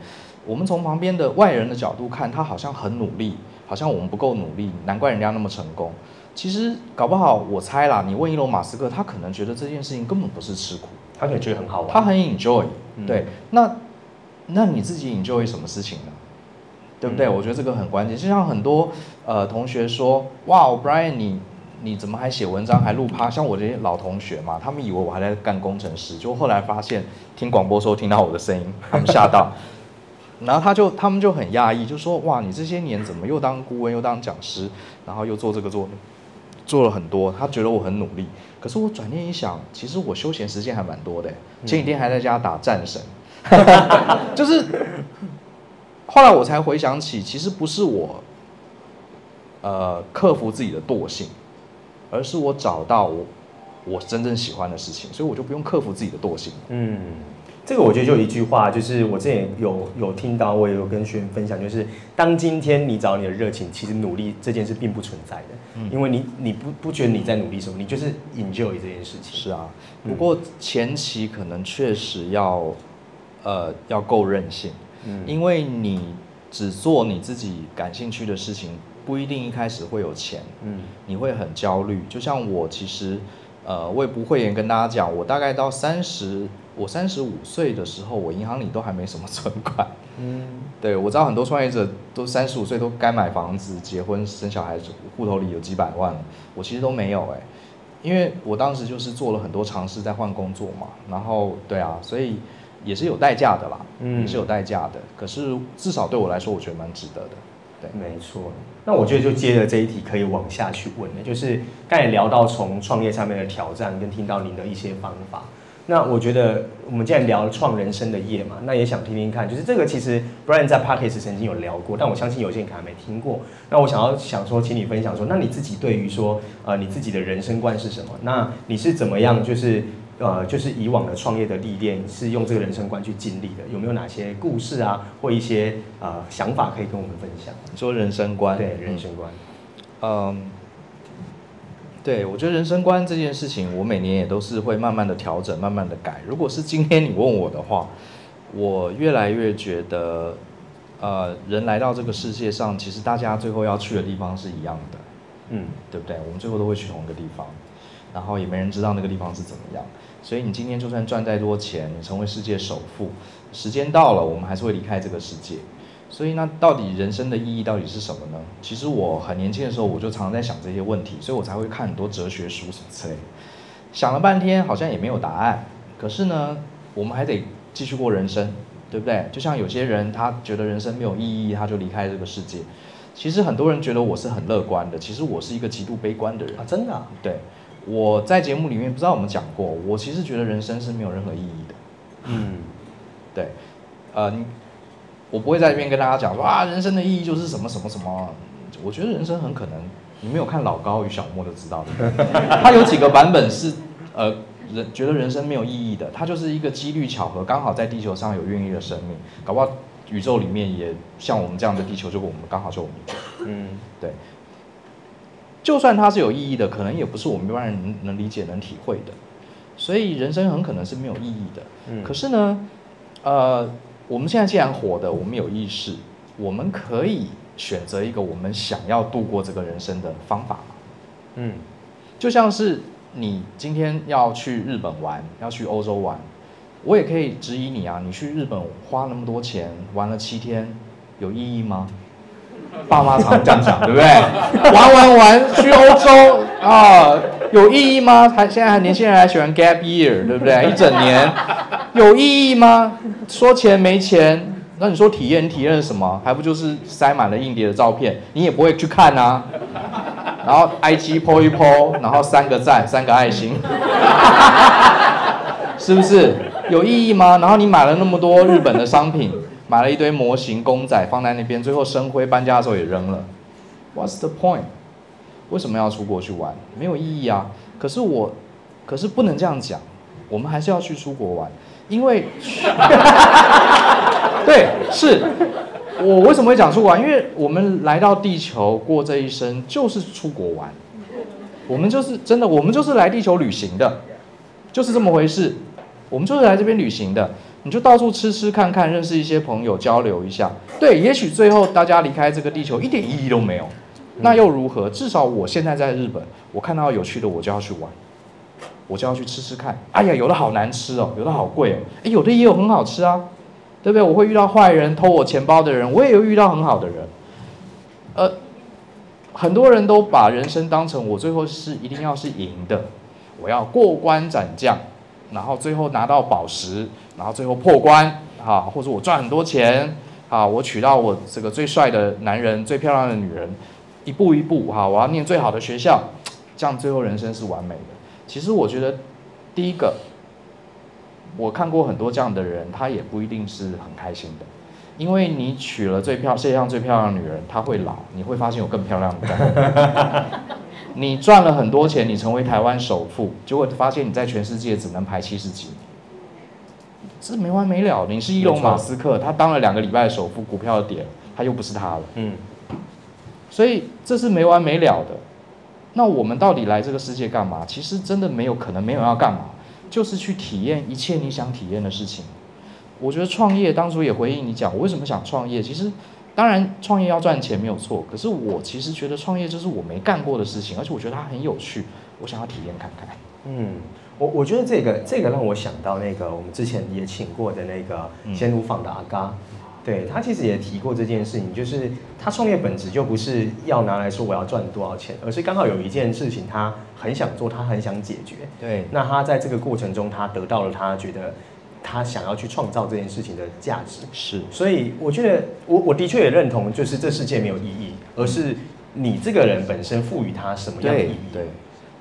我们从旁边的外人的角度看，他好像很努力，好像我们不够努力，难怪人家那么成功。其实搞不好，我猜啦，你问伊隆马斯克，他可能觉得这件事情根本不是吃苦，他可能觉得很好玩，他很 enjoy。对，那那你自己 enjoy 什么事情呢？对不对？我觉得这个很关键。就像很多呃同学说，哇，Brian，你你怎么还写文章，还录趴？像我这些老同学嘛，他们以为我还在干工程师，就后来发现听广播时候听到我的声音，他们吓到。然后他就他们就很讶异，就说，哇，你这些年怎么又当顾问，又当讲师，然后又做这个做做了很多，他觉得我很努力。可是我转念一想，其实我休闲时间还蛮多的。前几天还在家打战神，就是后来我才回想起，其实不是我，呃，克服自己的惰性，而是我找到我我真正喜欢的事情，所以我就不用克服自己的惰性。嗯。这个我觉得就一句话，就是我之前有有听到，我也有跟学员分享，就是当今天你找你的热情，其实努力这件事并不存在的，嗯、因为你你不不觉得你在努力什么，你就是 enjoy 这件事情。是啊，不过前期可能确实要，呃，要够任性，嗯，因为你只做你自己感兴趣的事情，不一定一开始会有钱，嗯，你会很焦虑。就像我其实，呃，我也不讳言跟大家讲，我大概到三十。我三十五岁的时候，我银行里都还没什么存款。嗯，对，我知道很多创业者都三十五岁都该买房子、结婚、生小孩，户头里有几百万了。我其实都没有哎，因为我当时就是做了很多尝试，在换工作嘛。然后，对啊，所以也是有代价的啦，嗯，也是有代价的。可是至少对我来说，我觉得蛮值得的。对，没错。那我觉得就接着这一题可以往下去问的，就是刚才聊到从创业上面的挑战，跟听到您的一些方法。那我觉得我们既然聊创人生的业嘛，那也想听听看，就是这个其实 Brian 在 Podcast 曾经有聊过，但我相信有些人可能还没听过。那我想要想说，请你分享说，那你自己对于说，呃，你自己的人生观是什么？那你是怎么样，就是呃，就是以往的创业的历练是用这个人生观去经历的？有没有哪些故事啊，或一些呃想法可以跟我们分享？你说人生观，对，人生观，嗯。对，我觉得人生观这件事情，我每年也都是会慢慢的调整，慢慢的改。如果是今天你问我的话，我越来越觉得，呃，人来到这个世界上，其实大家最后要去的地方是一样的，嗯，对不对？我们最后都会去同一个地方，然后也没人知道那个地方是怎么样。所以你今天就算赚再多钱，你成为世界首富，时间到了，我们还是会离开这个世界。所以那到底人生的意义到底是什么呢？其实我很年轻的时候，我就常常在想这些问题，所以我才会看很多哲学书什么之类的。想了半天，好像也没有答案。可是呢，我们还得继续过人生，对不对？就像有些人他觉得人生没有意义，他就离开这个世界。其实很多人觉得我是很乐观的，其实我是一个极度悲观的人啊！真的啊？对，我在节目里面不知道我们讲过，我其实觉得人生是没有任何意义的。嗯，对，呃，你。我不会在这边跟大家讲说啊，人生的意义就是什么什么什么。我觉得人生很可能，你没有看老高与小莫就知道的。他有几个版本是，呃，人觉得人生没有意义的，他就是一个几率巧合，刚好在地球上有孕育的生命，搞不好宇宙里面也像我们这样的地球，就我们刚好就我们。嗯，对。就算它是有意义的，可能也不是我们一般人能能理解、能体会的。所以人生很可能是没有意义的。嗯，可是呢，呃。我们现在既然活的，我们有意识，我们可以选择一个我们想要度过这个人生的方法。嗯，就像是你今天要去日本玩，要去欧洲玩，我也可以质疑你啊，你去日本花那么多钱玩了七天，有意义吗？爸妈常这样讲，对不对？玩玩玩，去欧洲啊，有意义吗？还现在还年轻人还喜欢 gap year，对不对？一整年。有意义吗？说钱没钱，那你说体验，体验什么？还不就是塞满了硬碟的照片，你也不会去看啊。然后 IG po 一 po，然后三个赞，三个爱心，是不是有意义吗？然后你买了那么多日本的商品，买了一堆模型公仔放在那边，最后生灰，搬家的时候也扔了。What's the point？为什么要出国去玩？没有意义啊。可是我，可是不能这样讲，我们还是要去出国玩。因为，对，是，我为什么会讲出国玩？因为我们来到地球过这一生就是出国玩，我们就是真的，我们就是来地球旅行的，就是这么回事。我们就是来这边旅行的，你就到处吃吃看看，认识一些朋友，交流一下。对，也许最后大家离开这个地球一点意义都没有，那又如何？至少我现在在日本，我看到有趣的我就要去玩。我就要去吃吃看，哎呀，有的好难吃哦，有的好贵哦，哎，有的也有很好吃啊，对不对？我会遇到坏人偷我钱包的人，我也有遇到很好的人，呃，很多人都把人生当成我最后是一定要是赢的，我要过关斩将，然后最后拿到宝石，然后最后破关，啊，或者我赚很多钱，啊，我娶到我这个最帅的男人、最漂亮的女人，一步一步哈，我要念最好的学校。这样最后人生是完美的。其实我觉得，第一个，我看过很多这样的人，他也不一定是很开心的，因为你娶了最漂世界上最漂亮的女人，她会老，你会发现有更漂亮的 你赚了很多钱，你成为台湾首富，结果发现你在全世界只能排七十几，这没完没了。你是伊隆马斯克，他当了两个礼拜的首富，股票跌，他又不是他了。嗯，所以这是没完没了的。那我们到底来这个世界干嘛？其实真的没有可能没有要干嘛，就是去体验一切你想体验的事情。我觉得创业当初也回应你讲，我为什么想创业？其实。当然，创业要赚钱没有错。可是我其实觉得创业就是我没干过的事情，而且我觉得它很有趣，我想要体验看看。嗯，我我觉得这个这个让我想到那个我们之前也请过的那个鲜乳坊的阿嘎，嗯、对他其实也提过这件事情，就是他创业本质就不是要拿来说我要赚多少钱，而是刚好有一件事情他很想做，他很想解决。对，那他在这个过程中，他得到了他觉得。他想要去创造这件事情的价值，是，所以我觉得我我的确也认同，就是这世界没有意义，而是你这个人本身赋予他什么样的意义。对，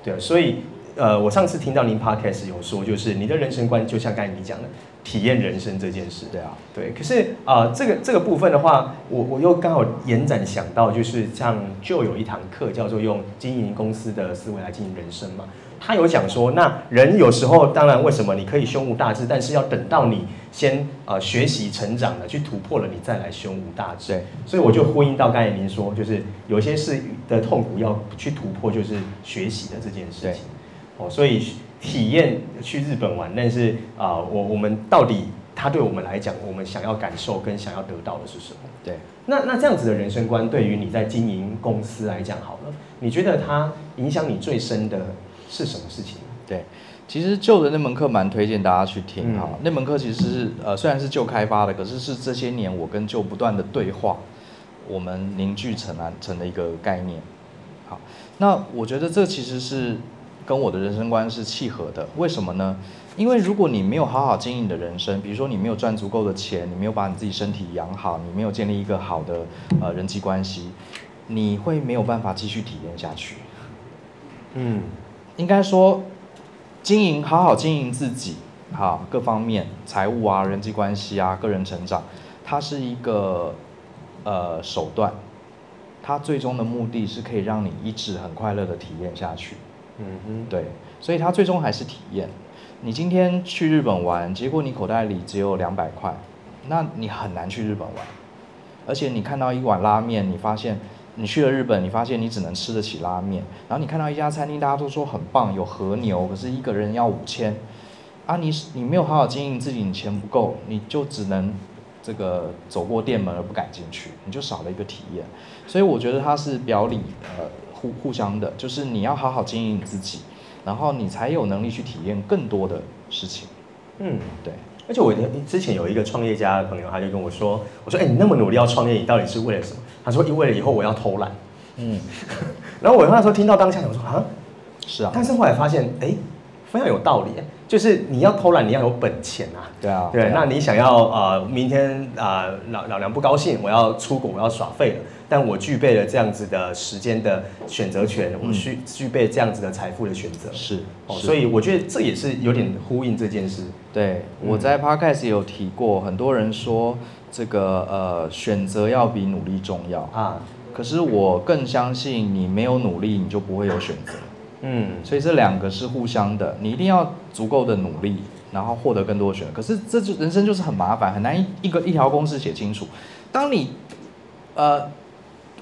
对，所以呃，我上次听到您 podcast 有说，就是你的人生观就像刚才你讲的，体验人生这件事。对啊，对。可是啊、呃，这个这个部分的话，我我又刚好延展想到，就是像就有一堂课叫做用经营公司的思维来经营人生嘛。他有讲说，那人有时候当然为什么你可以胸无大志，但是要等到你先呃学习成长了，去突破了，你再来胸无大志。对，所以我就呼应到刚才您说，就是有些事的痛苦要去突破，就是学习的这件事情。对哦，所以体验去日本玩，但是啊、呃，我我们到底他对我们来讲，我们想要感受跟想要得到的是什么？对，那那这样子的人生观，对于你在经营公司来讲，好了，你觉得它影响你最深的？是什么事情？对，其实旧的那门课蛮推荐大家去听哈。嗯、那门课其实是呃，虽然是旧开发的，可是是这些年我跟旧不断的对话，我们凝聚成啊成的一个概念。好，那我觉得这其实是跟我的人生观是契合的。为什么呢？因为如果你没有好好经营你的人生，比如说你没有赚足够的钱，你没有把你自己身体养好，你没有建立一个好的呃人际关系，你会没有办法继续体验下去。嗯。应该说，经营好好经营自己，好各方面，财务啊、人际关系啊、个人成长，它是一个呃手段，它最终的目的是可以让你一直很快乐的体验下去。嗯哼，对，所以它最终还是体验。你今天去日本玩，结果你口袋里只有两百块，那你很难去日本玩。而且你看到一碗拉面，你发现。你去了日本，你发现你只能吃得起拉面，然后你看到一家餐厅，大家都说很棒，有和牛，可是一个人要五千，啊，你你没有好好经营自己，你钱不够，你就只能这个走过店门而不敢进去，你就少了一个体验。所以我觉得它是表里呃互互相的，就是你要好好经营你自己，然后你才有能力去体验更多的事情。嗯，对。而且我之前有一个创业家的朋友，他就跟我说：“我说，哎、欸，你那么努力要创业，你到底是为了什么？”他说：“因为了以后我要偷懒。”嗯，然后我那时候听到当下，我说：“啊，是啊。”但是后来发现，哎、欸，非常有道理。就是你要偷懒，你要有本钱啊。对啊。对，那你想要呃，明天啊、呃，老老娘不高兴，我要出国，我要耍废了。但我具备了这样子的时间的选择权，我需具备这样子的财富的选择。是。哦，所以我觉得这也是有点呼应这件事。对，我在 Podcast 也有提过，很多人说这个呃选择要比努力重要啊。可是我更相信，你没有努力，你就不会有选择。嗯，所以这两个是互相的，你一定要足够的努力，然后获得更多的选择。可是这就人生就是很麻烦，很难一一个一条公式写清楚。当你呃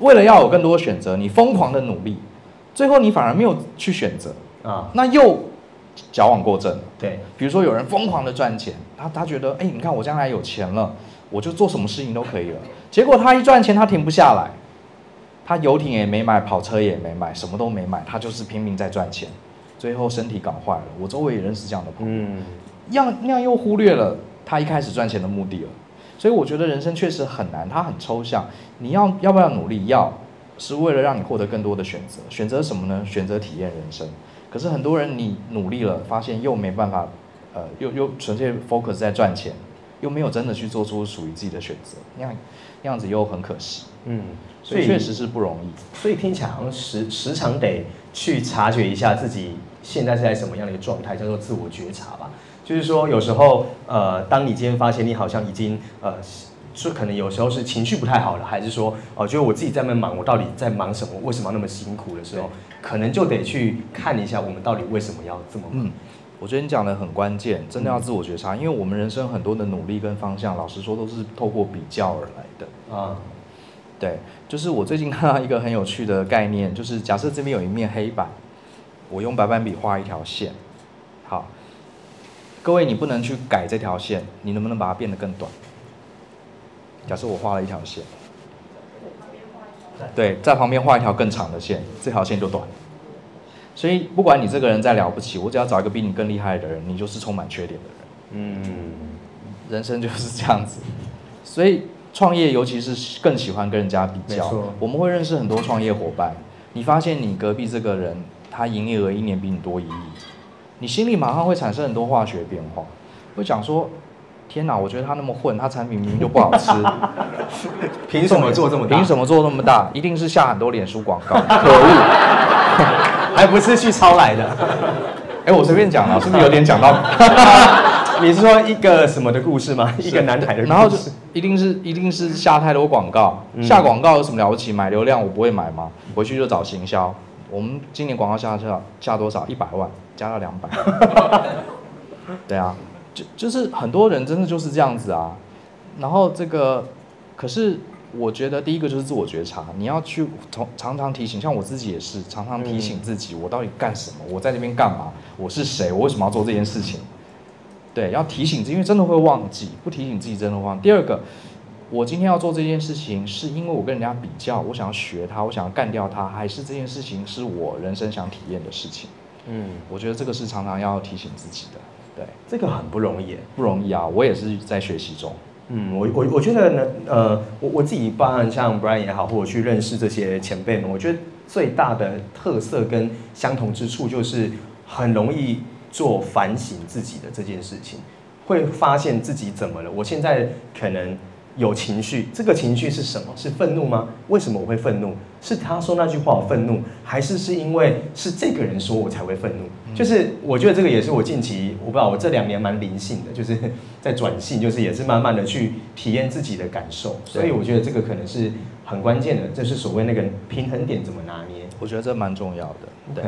为了要有更多的选择，你疯狂的努力，最后你反而没有去选择啊，那又。矫枉过正，对，比如说有人疯狂的赚钱，他他觉得，哎，你看我将来有钱了，我就做什么事情都可以了。结果他一赚钱，他停不下来，他游艇也没买，跑车也没买，什么都没买，他就是拼命在赚钱，最后身体搞坏了。我周围也认识这样的朋友，嗯，样那样又忽略了他一开始赚钱的目的了。所以我觉得人生确实很难，它很抽象。你要要不要努力？要，是为了让你获得更多的选择。选择什么呢？选择体验人生。可是很多人，你努力了，发现又没办法，呃，又又纯粹 focus 在赚钱，又没有真的去做出属于自己的选择，那样那样子又很可惜。嗯，所以确实是不容易。所以听起来好像时时常得去察觉一下自己现在是在什么样的一个状态，叫做自我觉察吧。就是说，有时候呃，当你今天发现你好像已经呃。是可能有时候是情绪不太好了，还是说哦，觉得我自己在那忙，我到底在忙什么？为什么要那么辛苦的时候，可能就得去看一下我们到底为什么要这么忙。嗯，我觉得你讲的很关键，真的要自我觉察，嗯、因为我们人生很多的努力跟方向，老实说都是透过比较而来的啊。对，就是我最近看到一个很有趣的概念，就是假设这边有一面黑板，我用白板笔画一条线，好，各位你不能去改这条线，你能不能把它变得更短？假设我画了一条线，对，在旁边画一条更长的线，这条线就短。所以不管你这个人再了不起，我只要找一个比你更厉害的人，你就是充满缺点的人。嗯，人生就是这样子。所以创业，尤其是更喜欢跟人家比较。我们会认识很多创业伙伴，你发现你隔壁这个人，他营业额一年比你多一亿，你心里马上会产生很多化学变化，会讲说。天哪，我觉得他那么混，他产品明明就不好吃，凭什么做这么大？凭什么做那么大？一定是下很多脸书广告，可恶，还不是去抄来的？哎，我随便讲了，是不是有点讲到？你是说一个什么的故事吗？一个男孩的故事，然后就一定是一定是下太多广告，下广告有什么了不起？买流量我不会买吗？回去就找行销。我们今年广告下下下多少？一百万，加到两百。对啊。就就是很多人真的就是这样子啊，然后这个，可是我觉得第一个就是自我觉察，你要去从常常提醒，像我自己也是常常提醒自己，我到底干什么？我在那边干嘛？我是谁？我为什么要做这件事情？对，要提醒自己，因为真的会忘记，不提醒自己真的会忘。第二个，我今天要做这件事情，是因为我跟人家比较，我想要学他，我想要干掉他，还是这件事情是我人生想体验的事情？嗯，我觉得这个是常常要提醒自己的。对，这个很不容易，不容易啊！我也是在学习中。嗯，我我我觉得呢，呃，我我自己包含像 Brian 也好，或者去认识这些前辈们，我觉得最大的特色跟相同之处，就是很容易做反省自己的这件事情，会发现自己怎么了。我现在可能。有情绪，这个情绪是什么？是愤怒吗？为什么我会愤怒？是他说那句话我愤怒，还是是因为是这个人说我才会愤怒？嗯、就是我觉得这个也是我近期我不知道我这两年蛮灵性的，就是在转性，就是也是慢慢的去体验自己的感受。所以我觉得这个可能是很关键的，就是所谓那个平衡点怎么拿捏？我觉得这蛮重要的。对，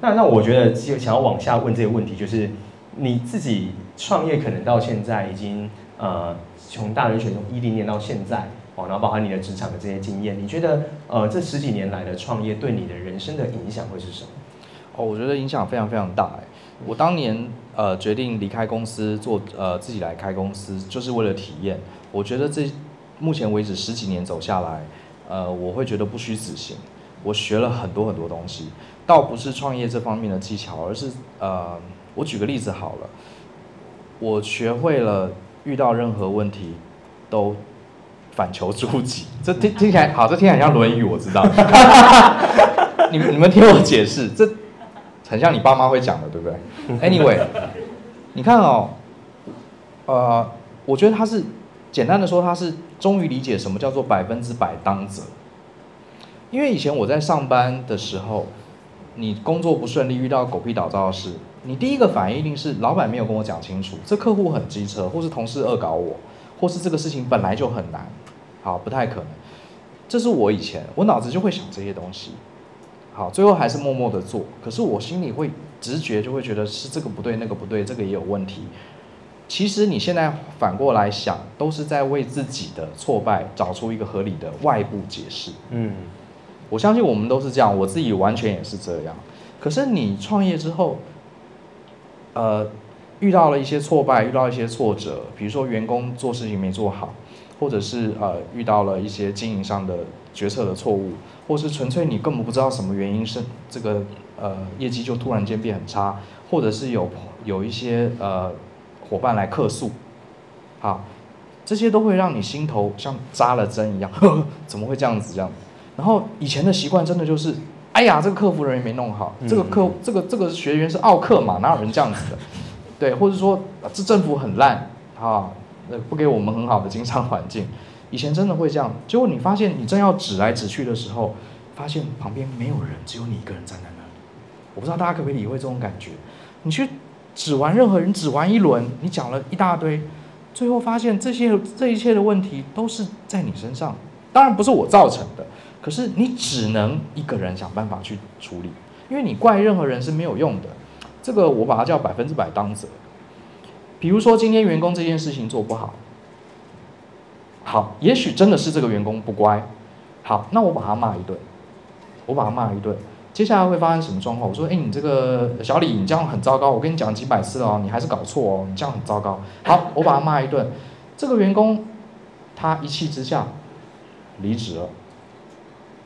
那那我觉得就想要往下问这个问题，就是你自己创业可能到现在已经呃。从大人选从一零年到现在，哦，然后包含你的职场的这些经验，你觉得呃这十几年来的创业对你的人生的影响会是什么？哦，我觉得影响非常非常大哎。我当年呃决定离开公司做呃自己来开公司，就是为了体验。我觉得这目前为止十几年走下来，呃，我会觉得不虚此行。我学了很多很多东西，倒不是创业这方面的技巧，而是呃，我举个例子好了，我学会了。遇到任何问题，都反求诸己。这听听起来好，这听起来像《论语》，我知道。你们你们听我解释，这很像你爸妈会讲的，对不对？Anyway，你看哦，呃，我觉得他是简单的说，他是终于理解什么叫做百分之百当责。因为以前我在上班的时候，你工作不顺利，遇到狗屁倒灶的事。你第一个反应一定是老板没有跟我讲清楚，这客户很机车，或是同事恶搞我，或是这个事情本来就很难，好，不太可能。这是我以前我脑子就会想这些东西，好，最后还是默默的做。可是我心里会直觉就会觉得是这个不对，那个不对，这个也有问题。其实你现在反过来想，都是在为自己的挫败找出一个合理的外部解释。嗯，我相信我们都是这样，我自己完全也是这样。可是你创业之后。呃，遇到了一些挫败，遇到一些挫折，比如说员工做事情没做好，或者是呃遇到了一些经营上的决策的错误，或是纯粹你根本不知道什么原因是这个呃业绩就突然间变很差，或者是有有一些呃伙伴来客诉，好，这些都会让你心头像扎了针一样，呵呵，怎么会这样子这样？然后以前的习惯真的就是。哎呀，这个客服人员没弄好，这个客这个这个学员是奥客嘛，哪有人这样子的？对，或者说这政府很烂啊，呃，不给我们很好的经商环境。以前真的会这样，结果你发现你正要指来指去的时候，发现旁边没有人，只有你一个人站在那里。我不知道大家可不可以理会这种感觉？你去指完任何人，指完一轮，你讲了一大堆，最后发现这些这一切的问题都是在你身上。当然不是我造成的，可是你只能一个人想办法去处理，因为你怪任何人是没有用的。这个我把它叫百分之百当责。比如说今天员工这件事情做不好。好，也许真的是这个员工不乖。好，那我把他骂一顿，我把他骂一顿。接下来会发生什么状况？我说，哎，你这个小李，你这样很糟糕。我跟你讲几百次了哦，你还是搞错哦，你这样很糟糕。好，我把他骂一顿。这个员工他一气之下离职了。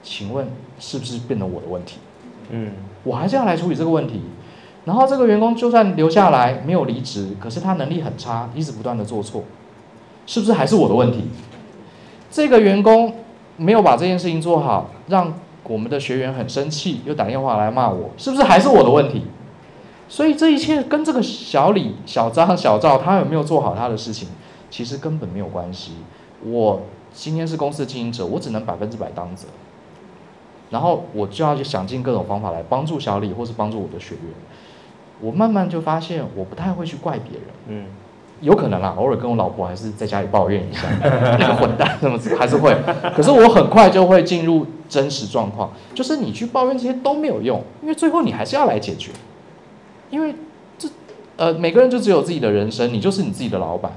请问是不是变成我的问题？嗯，我还是要来处理这个问题。然后这个员工就算留下来没有离职，可是他能力很差，一直不断的做错，是不是还是我的问题？这个员工没有把这件事情做好，让我们的学员很生气，又打电话来骂我，是不是还是我的问题？所以这一切跟这个小李、小张、小赵他有没有做好他的事情，其实根本没有关系。我今天是公司的经营者，我只能百分之百当责，然后我就要去想尽各种方法来帮助小李，或是帮助我的学员。我慢慢就发现，我不太会去怪别人。嗯。有可能啦，偶尔跟我老婆还是在家里抱怨一下，那个混蛋什么还是会。可是我很快就会进入真实状况，就是你去抱怨这些都没有用，因为最后你还是要来解决。因为这呃每个人就只有自己的人生，你就是你自己的老板。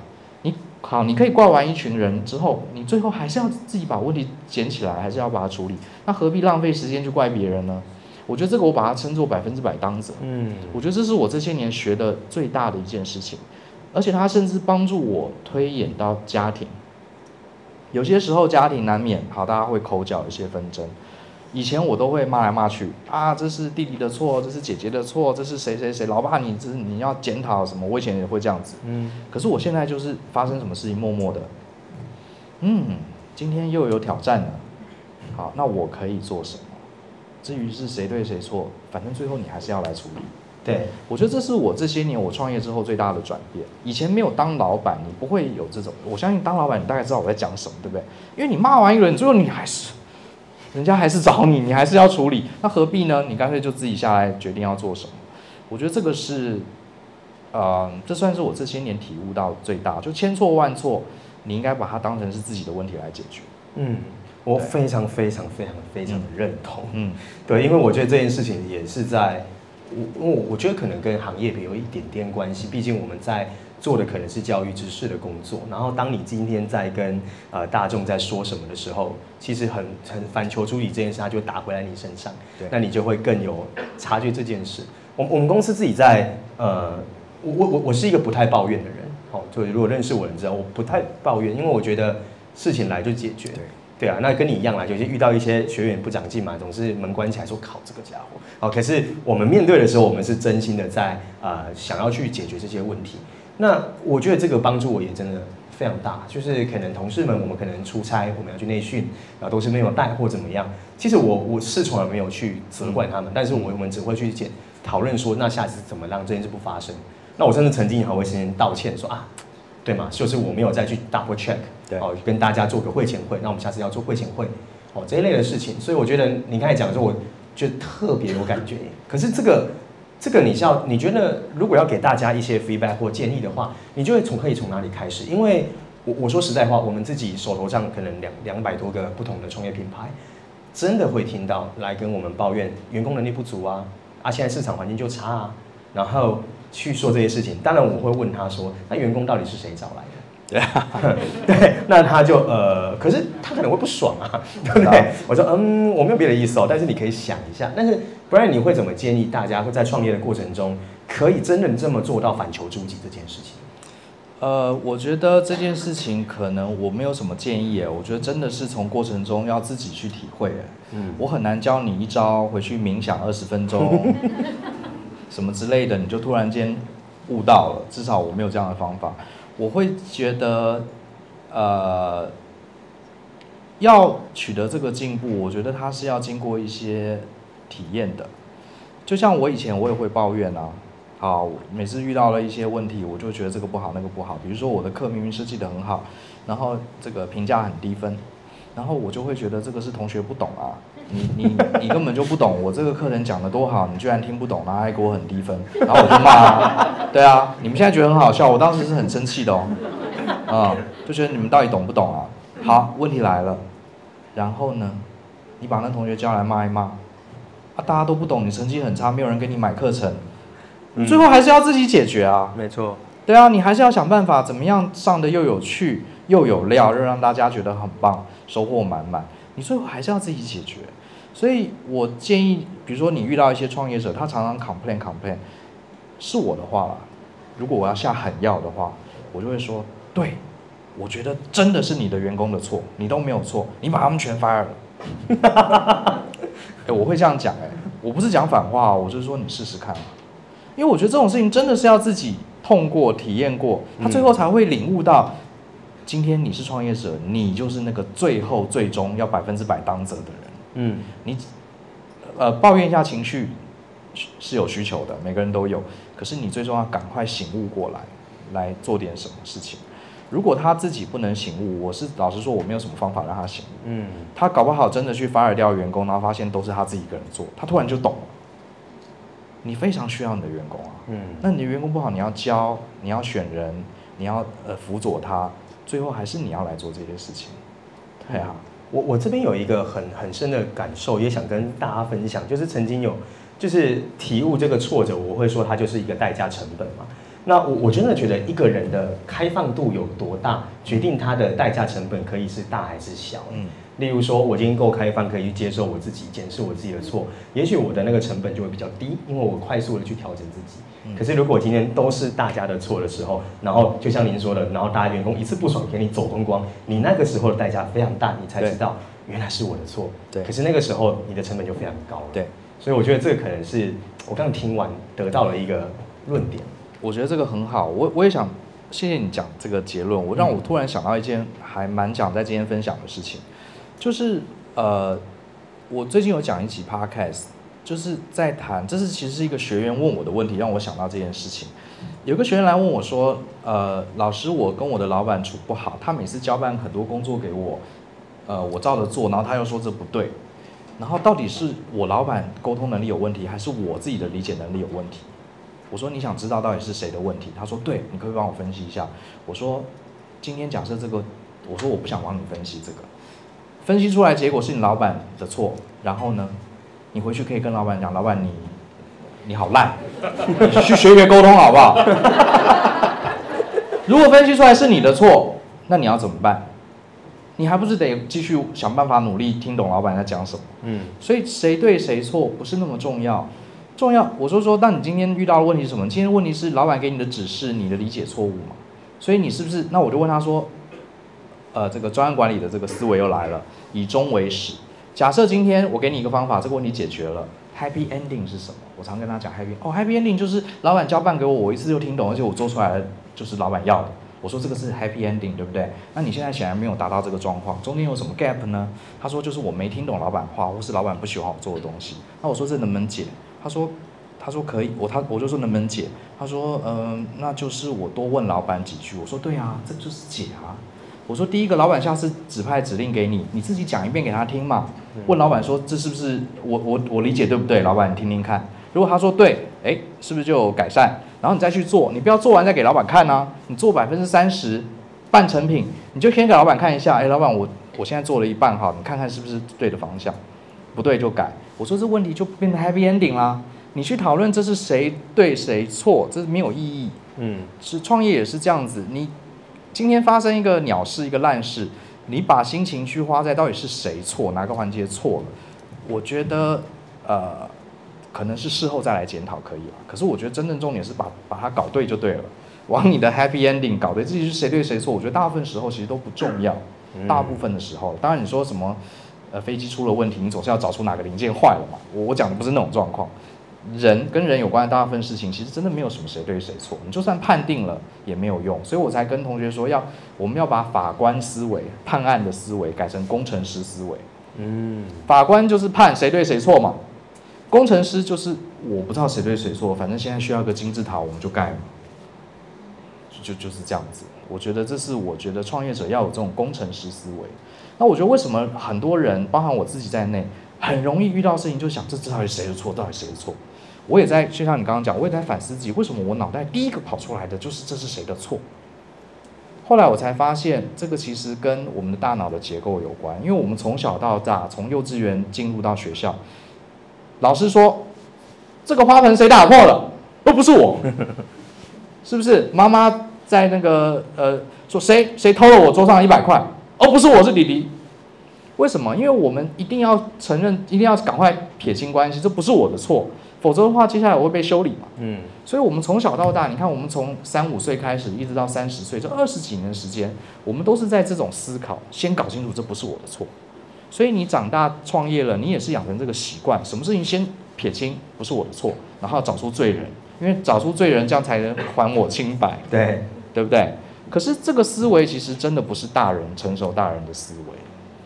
你好，你可以怪完一群人之后，你最后还是要自己把问题捡起来，还是要把它处理。那何必浪费时间去怪别人呢？我觉得这个我把它称作百分之百当责。嗯，我觉得这是我这些年学的最大的一件事情。而且它甚至帮助我推演到家庭，有些时候家庭难免好，大家会口角，一些纷争。以前我都会骂来骂去啊，这是弟弟的错，这是姐姐的错，这是谁谁谁，老爸你这是你要检讨什么？我以前也会这样子，嗯。可是我现在就是发生什么事情，默默的，嗯，今天又有挑战了，好，那我可以做什么？至于是谁对谁错，反正最后你还是要来处理。对，我觉得这是我这些年我创业之后最大的转变。以前没有当老板，你不会有这种。我相信当老板，你大概知道我在讲什么，对不对？因为你骂完一个人，最后你还是，人家还是找你，你还是要处理，那何必呢？你干脆就自己下来决定要做什么。我觉得这个是，呃，这算是我这些年体悟到最大。就千错万错，你应该把它当成是自己的问题来解决。嗯，我非常非常非常非常的认同。嗯，对，因为我觉得这件事情也是在。我我我觉得可能跟行业别有一点点关系，毕竟我们在做的可能是教育知识的工作。然后当你今天在跟呃大众在说什么的时候，其实很很反求诸己这件事，它就打回来你身上，对，那你就会更有察觉这件事。我我们公司自己在呃，我我我我是一个不太抱怨的人，好，就如果认识我的人知道我不太抱怨，因为我觉得事情来就解决。对。对啊，那跟你一样啦，有些遇到一些学员不长进嘛，总是门关起来说考这个家伙。好，可是我们面对的时候，我们是真心的在呃想要去解决这些问题。那我觉得这个帮助我也真的非常大，就是可能同事们我们可能出差，我们要去内训，然后都是没有带或怎么样。其实我我是从来没有去责怪他们，但是我们只会去检讨论说，那下次怎么让这件事不发生。那我甚至曾经也还会先道歉说啊。对嘛，就是我没有再去 double check，对，哦，跟大家做个会前会，那我们下次要做会前会，哦，这一类的事情，所以我觉得你刚才讲的时候，我就特别有感觉。可是这个，这个你是要，你觉得如果要给大家一些 feedback 或建议的话，你就会从可以从哪里开始？因为我我说实在话，我们自己手头上可能两两百多个不同的创业品牌，真的会听到来跟我们抱怨员工能力不足啊，啊，现在市场环境就差啊，然后。去说这些事情，当然我会问他说：“那员工到底是谁找来的？”对啊，对，那他就呃，可是他可能会不爽啊，对不对？我说：“嗯，我没有别的意思哦，但是你可以想一下。但是不然你会怎么建议大家会在创业的过程中，可以真的这么做到反求诸己这件事情？”呃，我觉得这件事情可能我没有什么建议，我觉得真的是从过程中要自己去体会。嗯，我很难教你一招，回去冥想二十分钟。什么之类的，你就突然间悟到了。至少我没有这样的方法。我会觉得，呃，要取得这个进步，我觉得它是要经过一些体验的。就像我以前我也会抱怨啊，好，每次遇到了一些问题，我就觉得这个不好，那个不好。比如说我的课明明设计得很好，然后这个评价很低分，然后我就会觉得这个是同学不懂啊，你你你根本就不懂，我这个课程讲的多好，你居然听不懂，然后还给我很低分，然后我就骂啊，对啊，你们现在觉得很好笑，我当时是很生气的哦，啊、嗯，就觉得你们到底懂不懂啊？好，问题来了，然后呢，你把那同学叫来骂一骂，啊，大家都不懂，你成绩很差，没有人给你买课程。最后还是要自己解决啊，没错，对啊，你还是要想办法，怎么样上的又有趣又有料，又让大家觉得很棒，收获满满。你最后还是要自己解决。所以我建议，比如说你遇到一些创业者，他常常 complain complain，是我的话啦，如果我要下狠药的话，我就会说，对，我觉得真的是你的员工的错，你都没有错，你把他们全 fire 了。哎，我会这样讲，哎，我不是讲反话，我就是说你试试看。因为我觉得这种事情真的是要自己痛过、体验过，他最后才会领悟到，今天你是创业者，你就是那个最后最终要百分之百当责的人。嗯，你呃抱怨一下情绪是有需求的，每个人都有。可是你最终要赶快醒悟过来，来做点什么事情。如果他自己不能醒悟，我是老实说，我没有什么方法让他醒悟。嗯，他搞不好真的去 fire 掉员工，然后发现都是他自己一个人做，他突然就懂了。你非常需要你的员工啊，嗯，那你的员工不好，你要教，你要选人，你要呃辅佐他，最后还是你要来做这些事情，对啊，我我这边有一个很很深的感受，也想跟大家分享，就是曾经有就是体悟这个挫折，我会说它就是一个代价成本嘛。那我我真的觉得一个人的开放度有多大，决定他的代价成本可以是大还是小，嗯。例如说，我今天够开放，可以去接受我自己，检视我自己的错，也许我的那个成本就会比较低，因为我快速的去调整自己。可是如果今天都是大家的错的时候，然后就像您说的，然后大家员工一次不爽给你走光光，你那个时候的代价非常大，你才知道原来是我的错。对。可是那个时候你的成本就非常高了。对。所以我觉得这个可能是我刚刚听完得到了一个论点。我觉得这个很好，我我也想谢谢你讲这个结论，我让我突然想到一件还蛮讲在今天分享的事情。就是呃，我最近有讲一集 podcast，就是在谈，这是其实是一个学员问我的问题，让我想到这件事情。有个学员来问我说，呃，老师，我跟我的老板处不好，他每次交办很多工作给我，呃，我照着做，然后他又说这不对，然后到底是我老板沟通能力有问题，还是我自己的理解能力有问题？我说你想知道到底是谁的问题？他说对，你可以帮我分析一下。我说今天假设这个，我说我不想帮你分析这个。分析出来结果是你老板的错，然后呢，你回去可以跟老板讲，老板你你好烂，你去学学沟通好不好？如果分析出来是你的错，那你要怎么办？你还不是得继续想办法努力听懂老板在讲什么？嗯，所以谁对谁错不是那么重要，重要我说说，那你今天遇到的问题是什么？今天问题是老板给你的指示，你的理解错误嘛？所以你是不是？那我就问他说。呃，这个专案管理的这个思维又来了，以终为始。假设今天我给你一个方法，这个问题解决了，Happy Ending 是什么？我常跟他讲 Happy，哦，Happy Ending 就是老板交办给我，我一次就听懂，而且我做出来就是老板要的。我说这个是 Happy Ending，对不对？那你现在显然没有达到这个状况，中间有什么 gap 呢？他说就是我没听懂老板话，或是老板不喜欢我做的东西。那我说这能不能解？他说他说可以，我他我就说能不能解？他说嗯、那就是我多问老板几句。我说对啊，这就是解啊。我说第一个，老板下次指派指令给你，你自己讲一遍给他听嘛。问老板说，这是不是我我我理解对不对？老板你听听看。如果他说对，哎，是不是就有改善？然后你再去做，你不要做完再给老板看啊。你做百分之三十半成品，你就先给老板看一下。哎，老板我我现在做了一半哈，你看看是不是对的方向？不对就改。我说这问题就变成 happy ending 啦。你去讨论这是谁对谁错，这是没有意义。嗯，是创业也是这样子，你。今天发生一个鸟事，一个烂事，你把心情去花在到底是谁错，哪个环节错了？我觉得，呃，可能是事后再来检讨可以了。可是我觉得真正重点是把把它搞对就对了，往你的 happy ending 搞对，自己是谁对谁错？我觉得大部分时候其实都不重要。大部分的时候，当然你说什么，呃，飞机出了问题，你总是要找出哪个零件坏了嘛。我我讲的不是那种状况。人跟人有关的大部分事情，其实真的没有什么谁对谁错，你就算判定了也没有用，所以我才跟同学说要，我们要把法官思维、判案的思维改成工程师思维。嗯，法官就是判谁对谁错嘛，工程师就是我不知道谁对谁错，反正现在需要个金字塔，我们就盖嘛，就就就是这样子。我觉得这是我觉得创业者要有这种工程师思维。那我觉得为什么很多人，包含我自己在内，很容易遇到事情就想这这到底谁的错，到底谁的错？我也在就像你刚刚讲，我也在反思自己，为什么我脑袋第一个跑出来的就是这是谁的错？后来我才发现，这个其实跟我们的大脑的结构有关，因为我们从小到大，从幼稚园进入到学校，老师说这个花盆谁打破了？都不是我，是不是？妈妈在那个呃说谁谁偷了我桌上一百块？哦，不是我，是弟弟。为什么？因为我们一定要承认，一定要赶快撇清关系，这不是我的错。否则的话，接下来我会被修理嘛。嗯，所以，我们从小到大，你看，我们从三五岁开始，一直到三十岁，这二十几年的时间，我们都是在这种思考，先搞清楚这不是我的错。所以，你长大创业了，你也是养成这个习惯，什么事情先撇清，不是我的错，然后找出罪人，因为找出罪人，这样才能还我清白。对，对不对？可是这个思维其实真的不是大人成熟大人的思维。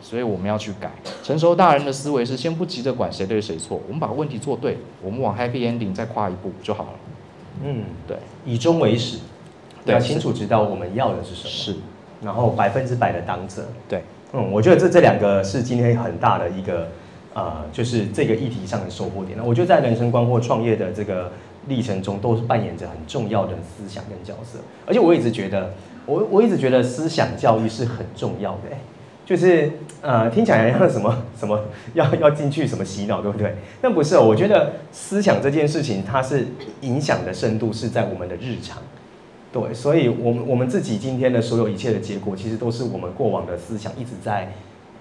所以我们要去改。成熟大人的思维是先不急着管谁对谁错，我们把问题做对，我们往 happy ending 再跨一步就好了。嗯，对，以终为始，对，要清楚知道我们要的是什么。是，然后百分之百的当责。对，嗯，我觉得这这两个是今天很大的一个，呃，就是这个议题上的收获点。那我觉得在人生观或创业的这个历程中，都是扮演着很重要的思想跟角色。而且我一直觉得，我我一直觉得思想教育是很重要的。就是呃，听起来像什么 什么要要进去什么洗脑，对不对？但不是哦，我觉得思想这件事情，它是影响的深度是在我们的日常，对，所以我们我们自己今天的所有一切的结果，其实都是我们过往的思想一直在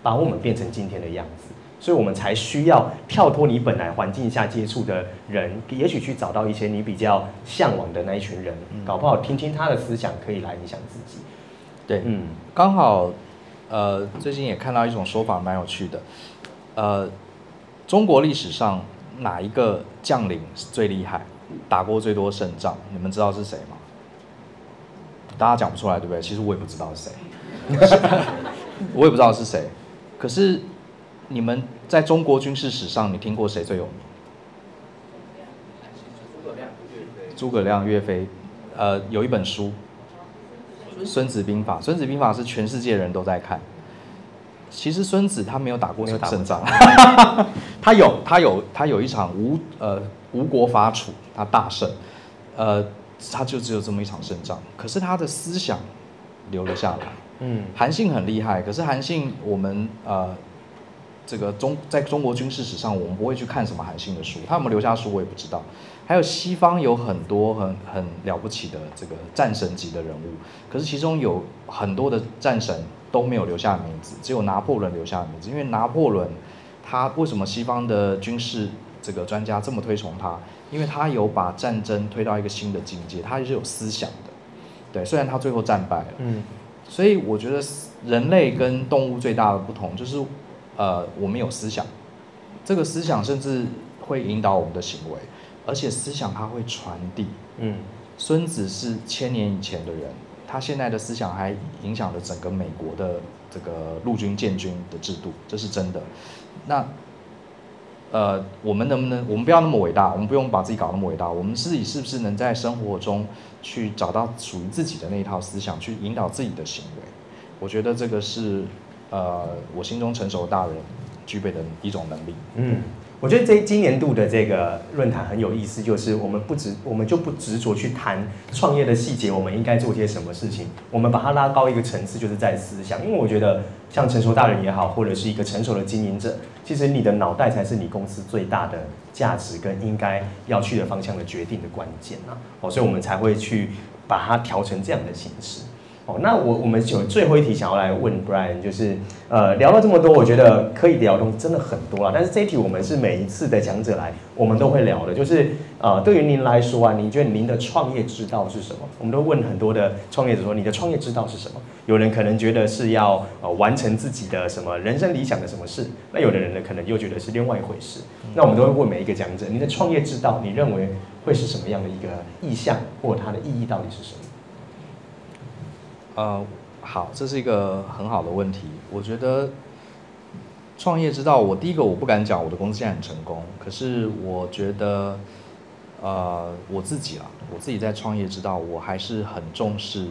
把我们变成今天的样子，所以我们才需要跳脱你本来环境下接触的人，也许去找到一些你比较向往的那一群人，搞不好听听他的思想可以来影响自己。对，嗯，刚好。呃，最近也看到一种说法，蛮有趣的。呃，中国历史上哪一个将领是最厉害，打过最多胜仗？你们知道是谁吗？大家讲不出来，对不对？其实我也不知道是谁，我也不知道是谁。可是你们在中国军事史上，你听过谁最有名？诸葛亮、岳飞。诸葛亮、岳飞。呃，有一本书。孙子兵法，孙子兵法是全世界人都在看。其实孙子他没有打过胜仗，他有他有他有一场吴呃吴国伐楚，他大胜，呃他就只有这么一场胜仗。可是他的思想留了下来。嗯，韩信很厉害，可是韩信我们呃这个中在中国军事史上，我们不会去看什么韩信的书，他有没有留下书我也不知道。还有西方有很多很很了不起的这个战神级的人物，可是其中有很多的战神都没有留下名字，只有拿破仑留下名字。因为拿破仑，他为什么西方的军事这个专家这么推崇他？因为他有把战争推到一个新的境界，他是有思想的。对，虽然他最后战败了，嗯，所以我觉得人类跟动物最大的不同就是，呃，我们有思想，这个思想甚至会引导我们的行为。而且思想它会传递，嗯，孙子是千年以前的人，他现在的思想还影响了整个美国的这个陆军建军的制度，这是真的。那，呃，我们能不能，我们不要那么伟大，我们不用把自己搞那么伟大，我们自己是不是能在生活中去找到属于自己的那一套思想，去引导自己的行为？我觉得这个是，呃，我心中成熟的大人具备的一种能力。嗯。我觉得这今年度的这个论坛很有意思，就是我们不执，我们就不执着去谈创业的细节，我们应该做些什么事情，我们把它拉高一个层次，就是在思想。因为我觉得像成熟大人也好，或者是一个成熟的经营者，其实你的脑袋才是你公司最大的价值跟应该要去的方向的决定的关键啊！哦，所以我们才会去把它调成这样的形式。哦，那我我们有最后一题想要来问 Brian，就是呃聊了这么多，我觉得可以聊的东西真的很多了。但是这一题我们是每一次的讲者来，我们都会聊的，就是呃对于您来说啊，您觉得您的创业之道是什么？我们都问很多的创业者说，你的创业之道是什么？有人可能觉得是要呃完成自己的什么人生理想的什么事，那有的人呢可能又觉得是另外一回事。那我们都会问每一个讲者，您的创业之道，你认为会是什么样的一个意向，或它的意义到底是什么？呃，好，这是一个很好的问题。我觉得创业之道，我第一个我不敢讲我的公司现在很成功，可是我觉得，呃，我自己啊，我自己在创业之道，我还是很重视，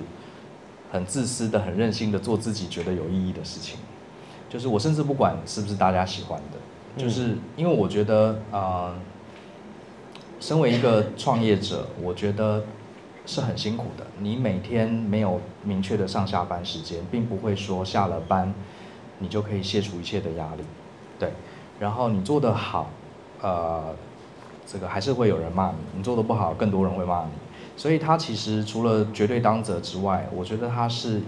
很自私的、很任性的做自己觉得有意义的事情。就是我甚至不管是不是大家喜欢的，就是因为我觉得、呃，身为一个创业者，我觉得是很辛苦的。你每天没有明确的上下班时间，并不会说下了班你就可以卸除一切的压力，对。然后你做得好，呃，这个还是会有人骂你；你做得不好，更多人会骂你。所以它其实除了绝对当责之外，我觉得它是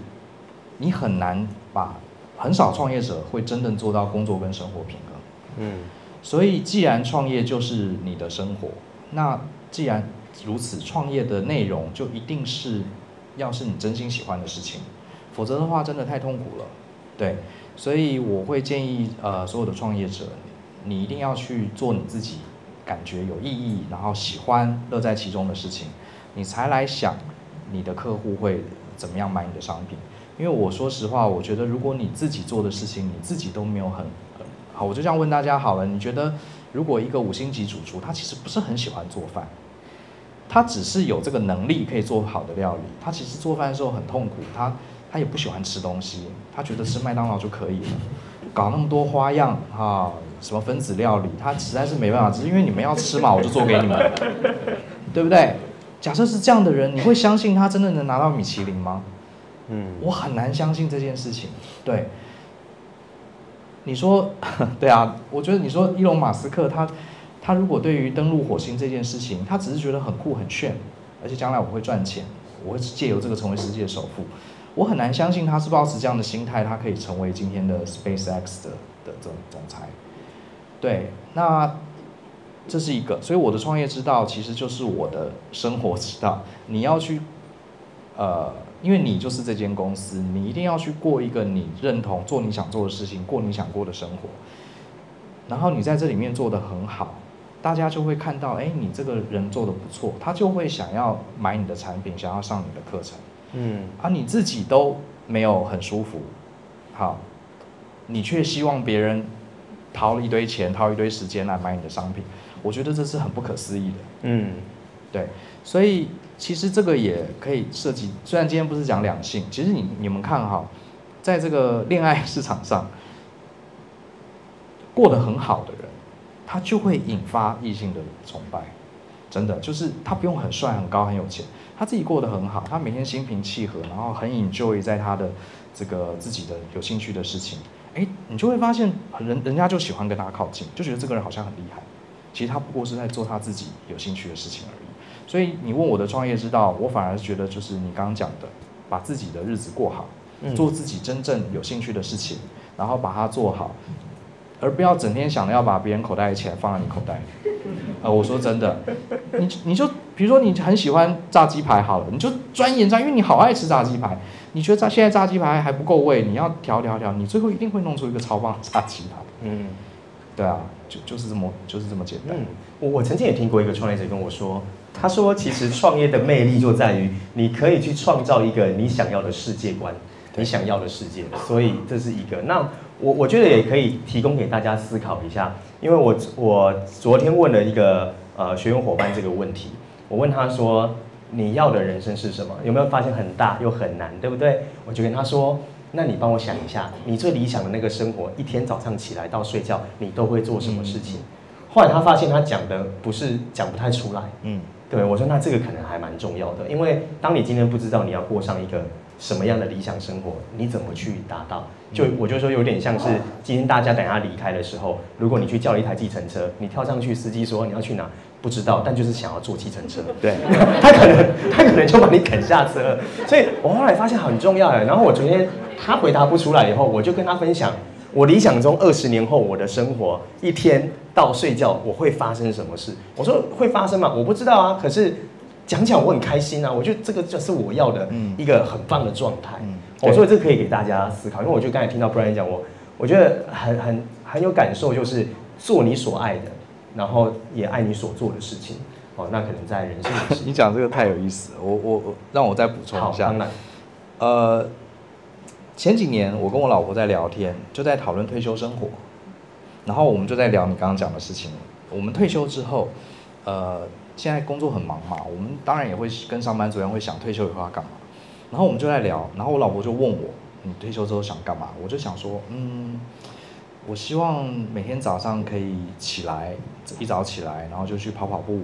你很难把。很少创业者会真正做到工作跟生活平衡。嗯，所以既然创业就是你的生活，那既然如此，创业的内容就一定是要是你真心喜欢的事情，否则的话真的太痛苦了。对，所以我会建议呃所有的创业者，你一定要去做你自己感觉有意义，然后喜欢乐在其中的事情，你才来想你的客户会怎么样买你的商品。因为我说实话，我觉得如果你自己做的事情，你自己都没有很好，我就这样问大家好了，你觉得如果一个五星级主厨，他其实不是很喜欢做饭，他只是有这个能力可以做好的料理，他其实做饭的时候很痛苦，他他也不喜欢吃东西，他觉得吃麦当劳就可以了，搞那么多花样啊，什么分子料理，他实在是没办法，只是因为你们要吃嘛，我就做给你们，对不对？假设是这样的人，你会相信他真的能拿到米其林吗？嗯，我很难相信这件事情。对，你说，对啊，我觉得你说伊隆马斯克他，他如果对于登陆火星这件事情，他只是觉得很酷很炫，而且将来我会赚钱，我会借由这个成为世界首富，我很难相信他是抱持这样的心态，他可以成为今天的 SpaceX 的的总总裁。对，那这是一个，所以我的创业之道其实就是我的生活之道。你要去，呃。因为你就是这间公司，你一定要去过一个你认同、做你想做的事情、过你想过的生活。然后你在这里面做得很好，大家就会看到，哎，你这个人做的不错，他就会想要买你的产品，想要上你的课程。嗯，而你自己都没有很舒服，好，你却希望别人掏了一堆钱、掏一堆时间来买你的商品，我觉得这是很不可思议的。嗯，对，所以。其实这个也可以涉及，虽然今天不是讲两性，其实你你们看哈，在这个恋爱市场上，过得很好的人，他就会引发异性的崇拜，真的就是他不用很帅、很高、很有钱，他自己过得很好，他每天心平气和，然后很 enjoy 在他的这个自己的有兴趣的事情，哎，你就会发现人人家就喜欢跟他靠近，就觉得这个人好像很厉害，其实他不过是在做他自己有兴趣的事情而已。所以你问我的创业之道，我反而觉得就是你刚刚讲的，把自己的日子过好，做自己真正有兴趣的事情，然后把它做好，而不要整天想着要把别人口袋的钱放在你口袋里。呃，我说真的，你你就比如说你很喜欢炸鸡排好了，你就钻研炸，因为你好爱吃炸鸡排，你觉得炸现在炸鸡排还不够味，你要调调调，你最后一定会弄出一个超棒的炸鸡排。嗯，对啊，就就是这么就是这么简单。我我曾经也听过一个创业者跟我说。他说：“其实创业的魅力就在于你可以去创造一个你想要的世界观，你想要的世界。所以这是一个。那我我觉得也可以提供给大家思考一下，因为我我昨天问了一个呃学员伙伴这个问题，我问他说：你要的人生是什么？有没有发现很大又很难，对不对？我就跟他说：那你帮我想一下，你最理想的那个生活，一天早上起来到睡觉，你都会做什么事情？后来他发现他讲的不是讲不太出来，嗯。”对，我说那这个可能还蛮重要的，因为当你今天不知道你要过上一个什么样的理想生活，你怎么去达到？就我就说有点像是今天大家等下离开的时候，如果你去叫了一台计程车，你跳上去，司机说你要去哪？不知道，但就是想要坐计程车。对，他可能他可能就把你赶下车。所以我后来发现很重要哎，然后我昨天他回答不出来以后，我就跟他分享。我理想中二十年后我的生活，一天到睡觉我会发生什么事？我说会发生吗？我不知道啊。可是讲讲我很开心啊。我觉得这个就是我要的一个很棒的状态。我说这可以给大家思考，因为我就刚才听到 Brian 讲，我我觉得很很很有感受，就是做你所爱的，然后也爱你所做的事情。哦，那可能在人生的。你讲这个太有意思了，我我我让我再补充一下。好，当然。呃。前几年我跟我老婆在聊天，就在讨论退休生活。然后我们就在聊你刚刚讲的事情。我们退休之后，呃，现在工作很忙嘛，我们当然也会跟上班族一样会想退休以后要干嘛。然后我们就在聊，然后我老婆就问我，你退休之后想干嘛？我就想说，嗯，我希望每天早上可以起来，一早起来，然后就去跑跑步，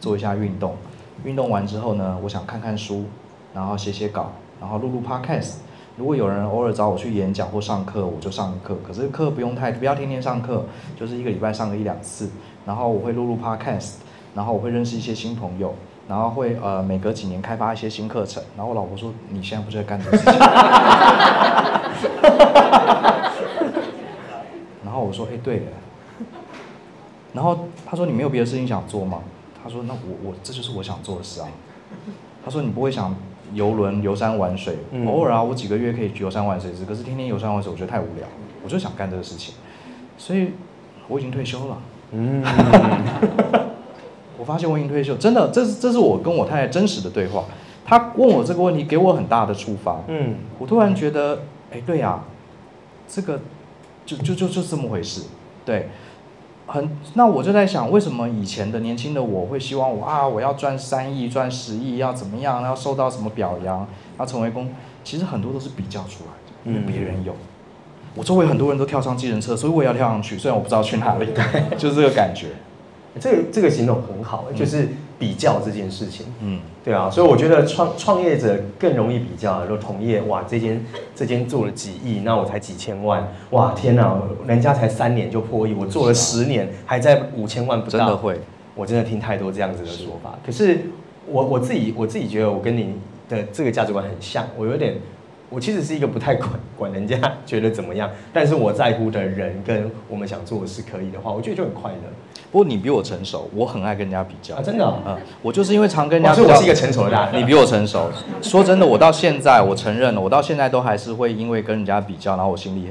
做一下运动。运动完之后呢，我想看看书，然后写写稿，然后录录 podcast。如果有人偶尔找我去演讲或上课，我就上课。可是课不用太，不要天天上课，就是一个礼拜上个一两次。然后我会录录 podcast，然后我会认识一些新朋友，然后会呃每隔几年开发一些新课程。然后我老婆说：“你现在不是在干这个事情？” 然后我说：“哎，对了。”然后他说：“你没有别的事情想做吗？”他说：“那我我这就是我想做的事啊。”他说：“你不会想？”游轮游山玩水，偶尔啊，我几个月可以游山玩水一次。可是天天游山玩水，我觉得太无聊。我就想干这个事情，所以我已经退休了。嗯，我 发现我已经退休，真的，这是这是我跟我太太真实的对话。她问我这个问题，给我很大的触发。嗯，我突然觉得，哎，对呀，这个就就就就这么回事，对。很，那我就在想，为什么以前的年轻的我会希望我啊，我要赚三亿、赚十亿，要怎么样，要受到什么表扬，要成为公，其实很多都是比较出来的，因为别人有，我周围很多人都跳上计程车，所以我也要跳上去，虽然我不知道去哪里，对，就是这个感觉。这个这个形容很好，就是比较这件事情。嗯，对啊，所以我觉得创创业者更容易比较。如果同业，哇，这间这间做了几亿，那我才几千万，哇，天哪，人家才三年就破亿，我做了十年还在五千万不到。真的会，我真的听太多这样子的说法。可是我我自己我自己觉得我跟你的这个价值观很像，我有点。我其实是一个不太管管人家觉得怎么样，但是我在乎的人跟我们想做的事可以的话，我觉得就很快乐。不过你比我成熟，我很爱跟人家比较啊，真的啊、嗯，我就是因为常跟人家比较，所以我是一个成熟的大人。你比我成熟，说真的，我到现在我承认了，我到现在都还是会因为跟人家比较，然后我心里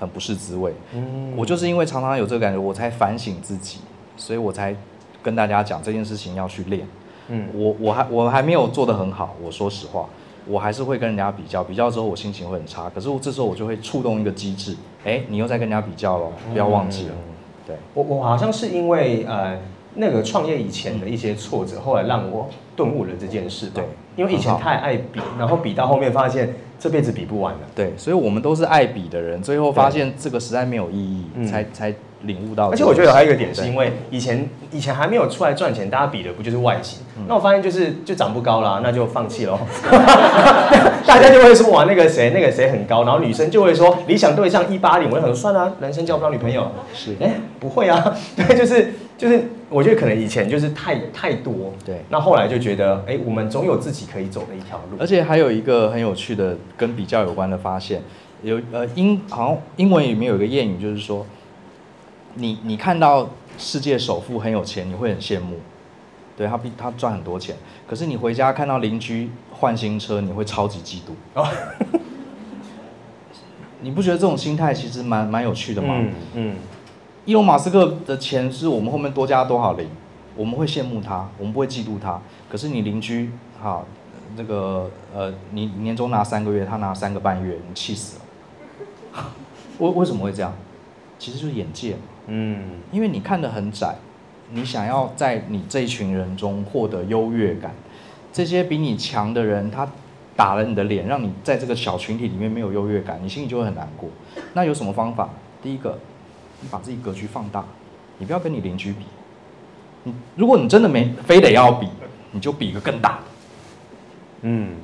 很不是滋味。嗯，我就是因为常常有这个感觉，我才反省自己，所以我才跟大家讲这件事情要去练。嗯，我我还我还没有做得很好，我说实话。我还是会跟人家比较，比较之后我心情会很差。可是我这时候我就会触动一个机制，哎，你又在跟人家比较了，不要忘记了。嗯、对，我我好像是因为呃那个创业以前的一些挫折，后来让我顿悟了这件事。对，因为以前太爱比，然后比到后面发现这辈子比不完了。对，所以我们都是爱比的人，最后发现这个实在没有意义，才才。领悟到，而且我觉得还有一个点，是因为以前以前还没有出来赚钱，大家比的不就是外形？嗯、那我发现就是就长不高啦，那就放弃喽。大家就会说哇，那个谁那个谁很高，然后女生就会说理想对象一八零，我就想说算了，男生交不到女朋友。是，哎、欸，不会啊，对，就是就是，我觉得可能以前就是太太多，对，那后来就觉得，哎、欸，我们总有自己可以走的一条路。而且还有一个很有趣的跟比较有关的发现，有呃英好像英文里面有一个谚语，就是说。你你看到世界首富很有钱，你会很羡慕，对他比他赚很多钱。可是你回家看到邻居换新车，你会超级嫉妒。哦、你不觉得这种心态其实蛮蛮有趣的吗？嗯。嗯。伊隆马斯克的钱是我们后面多加多少零，我们会羡慕他，我们不会嫉妒他。可是你邻居哈，那个呃，你年终拿三个月，他拿三个半月，你气死了。为为什么会这样？其实就是眼界嘛。嗯，因为你看得很窄，你想要在你这一群人中获得优越感，这些比你强的人，他打了你的脸，让你在这个小群体里面没有优越感，你心里就会很难过。那有什么方法？第一个，你把自己格局放大，你不要跟你邻居比。你如果你真的没非得要比，你就比一个更大的。嗯，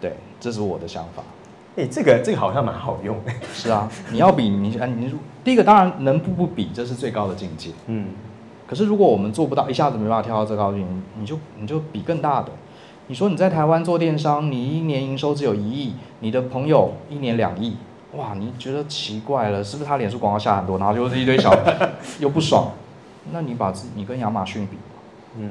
对，这是我的想法。哎、欸，这个这个好像蛮好用的。是啊，你要比你啊，你第一个当然能不不比，这是最高的境界。嗯。可是如果我们做不到，一下子没办法跳到这高境界，你就你就比更大的。你说你在台湾做电商，你一年营收只有一亿，你的朋友一年两亿，哇，你觉得奇怪了，是不是他脸书广告下很多，然后就是一堆小 又不爽？那你把自你跟亚马逊比，嗯，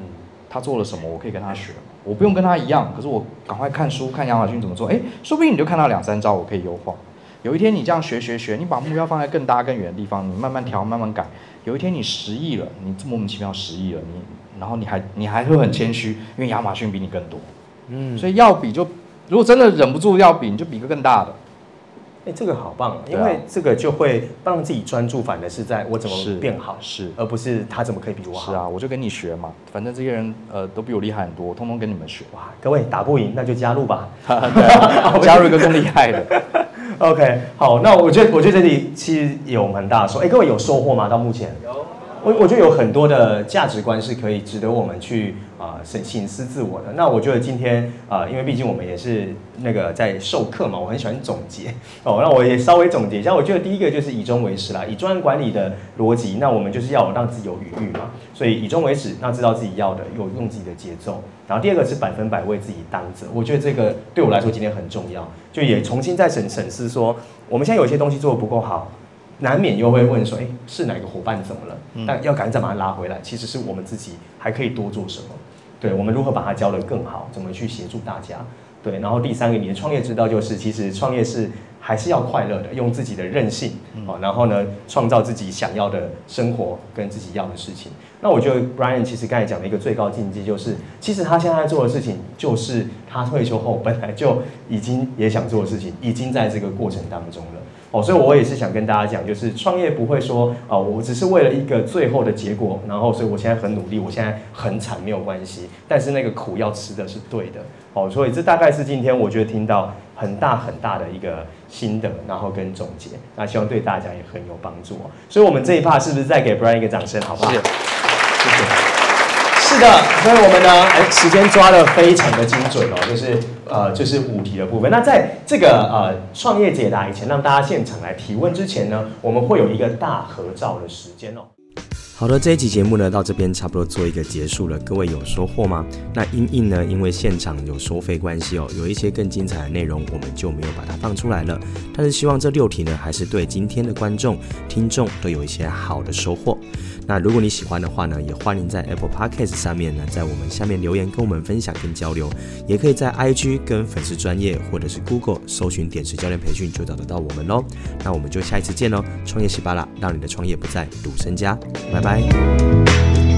他做了什么，我可以跟他学。我不用跟他一样，可是我赶快看书，看亚马逊怎么做，哎，说不定你就看到两三招，我可以优化。有一天你这样学学学，你把目标放在更大更远的地方，你慢慢调，慢慢改。有一天你十亿了，你莫名其妙十亿了，你然后你还你还会很谦虚，因为亚马逊比你更多。嗯，所以要比就如果真的忍不住要比，你就比个更大的。哎，这个好棒，因为这个就会让自己专注，反而是在我怎么变好，是，而不是他怎么可以比我好。是啊，我就跟你学嘛，反正这些人呃都比我厉害很多，通通跟你们学。哇，各位打不赢那就加入吧，加入一个更厉害的。OK，好，那我觉得我觉得这里其实有蛮大的收，哎，各位有收获吗？到目前有。我我觉得有很多的价值观是可以值得我们去啊审省思自我的。那我觉得今天啊、因为毕竟我们也是那个在授课嘛，我很喜欢总结哦。那我也稍微总结一下，我觉得第一个就是以终为始啦，以专案管理的逻辑，那我们就是要让自己有余裕嘛。所以以终为始，那知道自己要的，有用自己的节奏。然后第二个是百分百为自己担责，我觉得这个对我来说今天很重要，就也重新再审审视说，我们现在有些东西做的不够好。难免又会问说，哎，是哪个伙伴怎么了？但要赶紧再把他拉回来。其实是我们自己还可以多做什么？对，我们如何把它教得更好？怎么去协助大家？对，然后第三个，你的创业之道就是，其实创业是还是要快乐的，用自己的韧性，哦，然后呢，创造自己想要的生活跟自己要的事情。那我觉得 Brian 其实刚才讲的一个最高境界，就是其实他现在做的事情，就是他退休后本来就已经也想做的事情，已经在这个过程当中了。哦，所以我也是想跟大家讲，就是创业不会说，哦，我只是为了一个最后的结果，然后所以我现在很努力，我现在很惨没有关系，但是那个苦要吃的是对的。哦，所以这大概是今天我觉得听到很大很大的一个心得，然后跟总结，那希望对大家也很有帮助。哦所以我们这一趴是不是再给 Brian 一个掌声，好不好？谢谢。是的，所以我们呢，哎，时间抓得非常的精准哦，就是呃，就是五题的部分。那在这个呃创业解答以前，让大家现场来提问之前呢，我们会有一个大合照的时间哦。好的，这一集节目呢，到这边差不多做一个结束了。各位有收获吗？那因应呢，因为现场有收费关系哦，有一些更精彩的内容，我们就没有把它放出来了。但是希望这六题呢，还是对今天的观众、听众都有一些好的收获。那如果你喜欢的话呢，也欢迎在 Apple Podcast 上面呢，在我们下面留言跟我们分享跟交流，也可以在 IG 跟粉丝专业或者是 Google 搜寻点石教练培训就找得到我们喽。那我们就下一次见喽，创业喜巴拉，让你的创业不再赌身家，拜拜。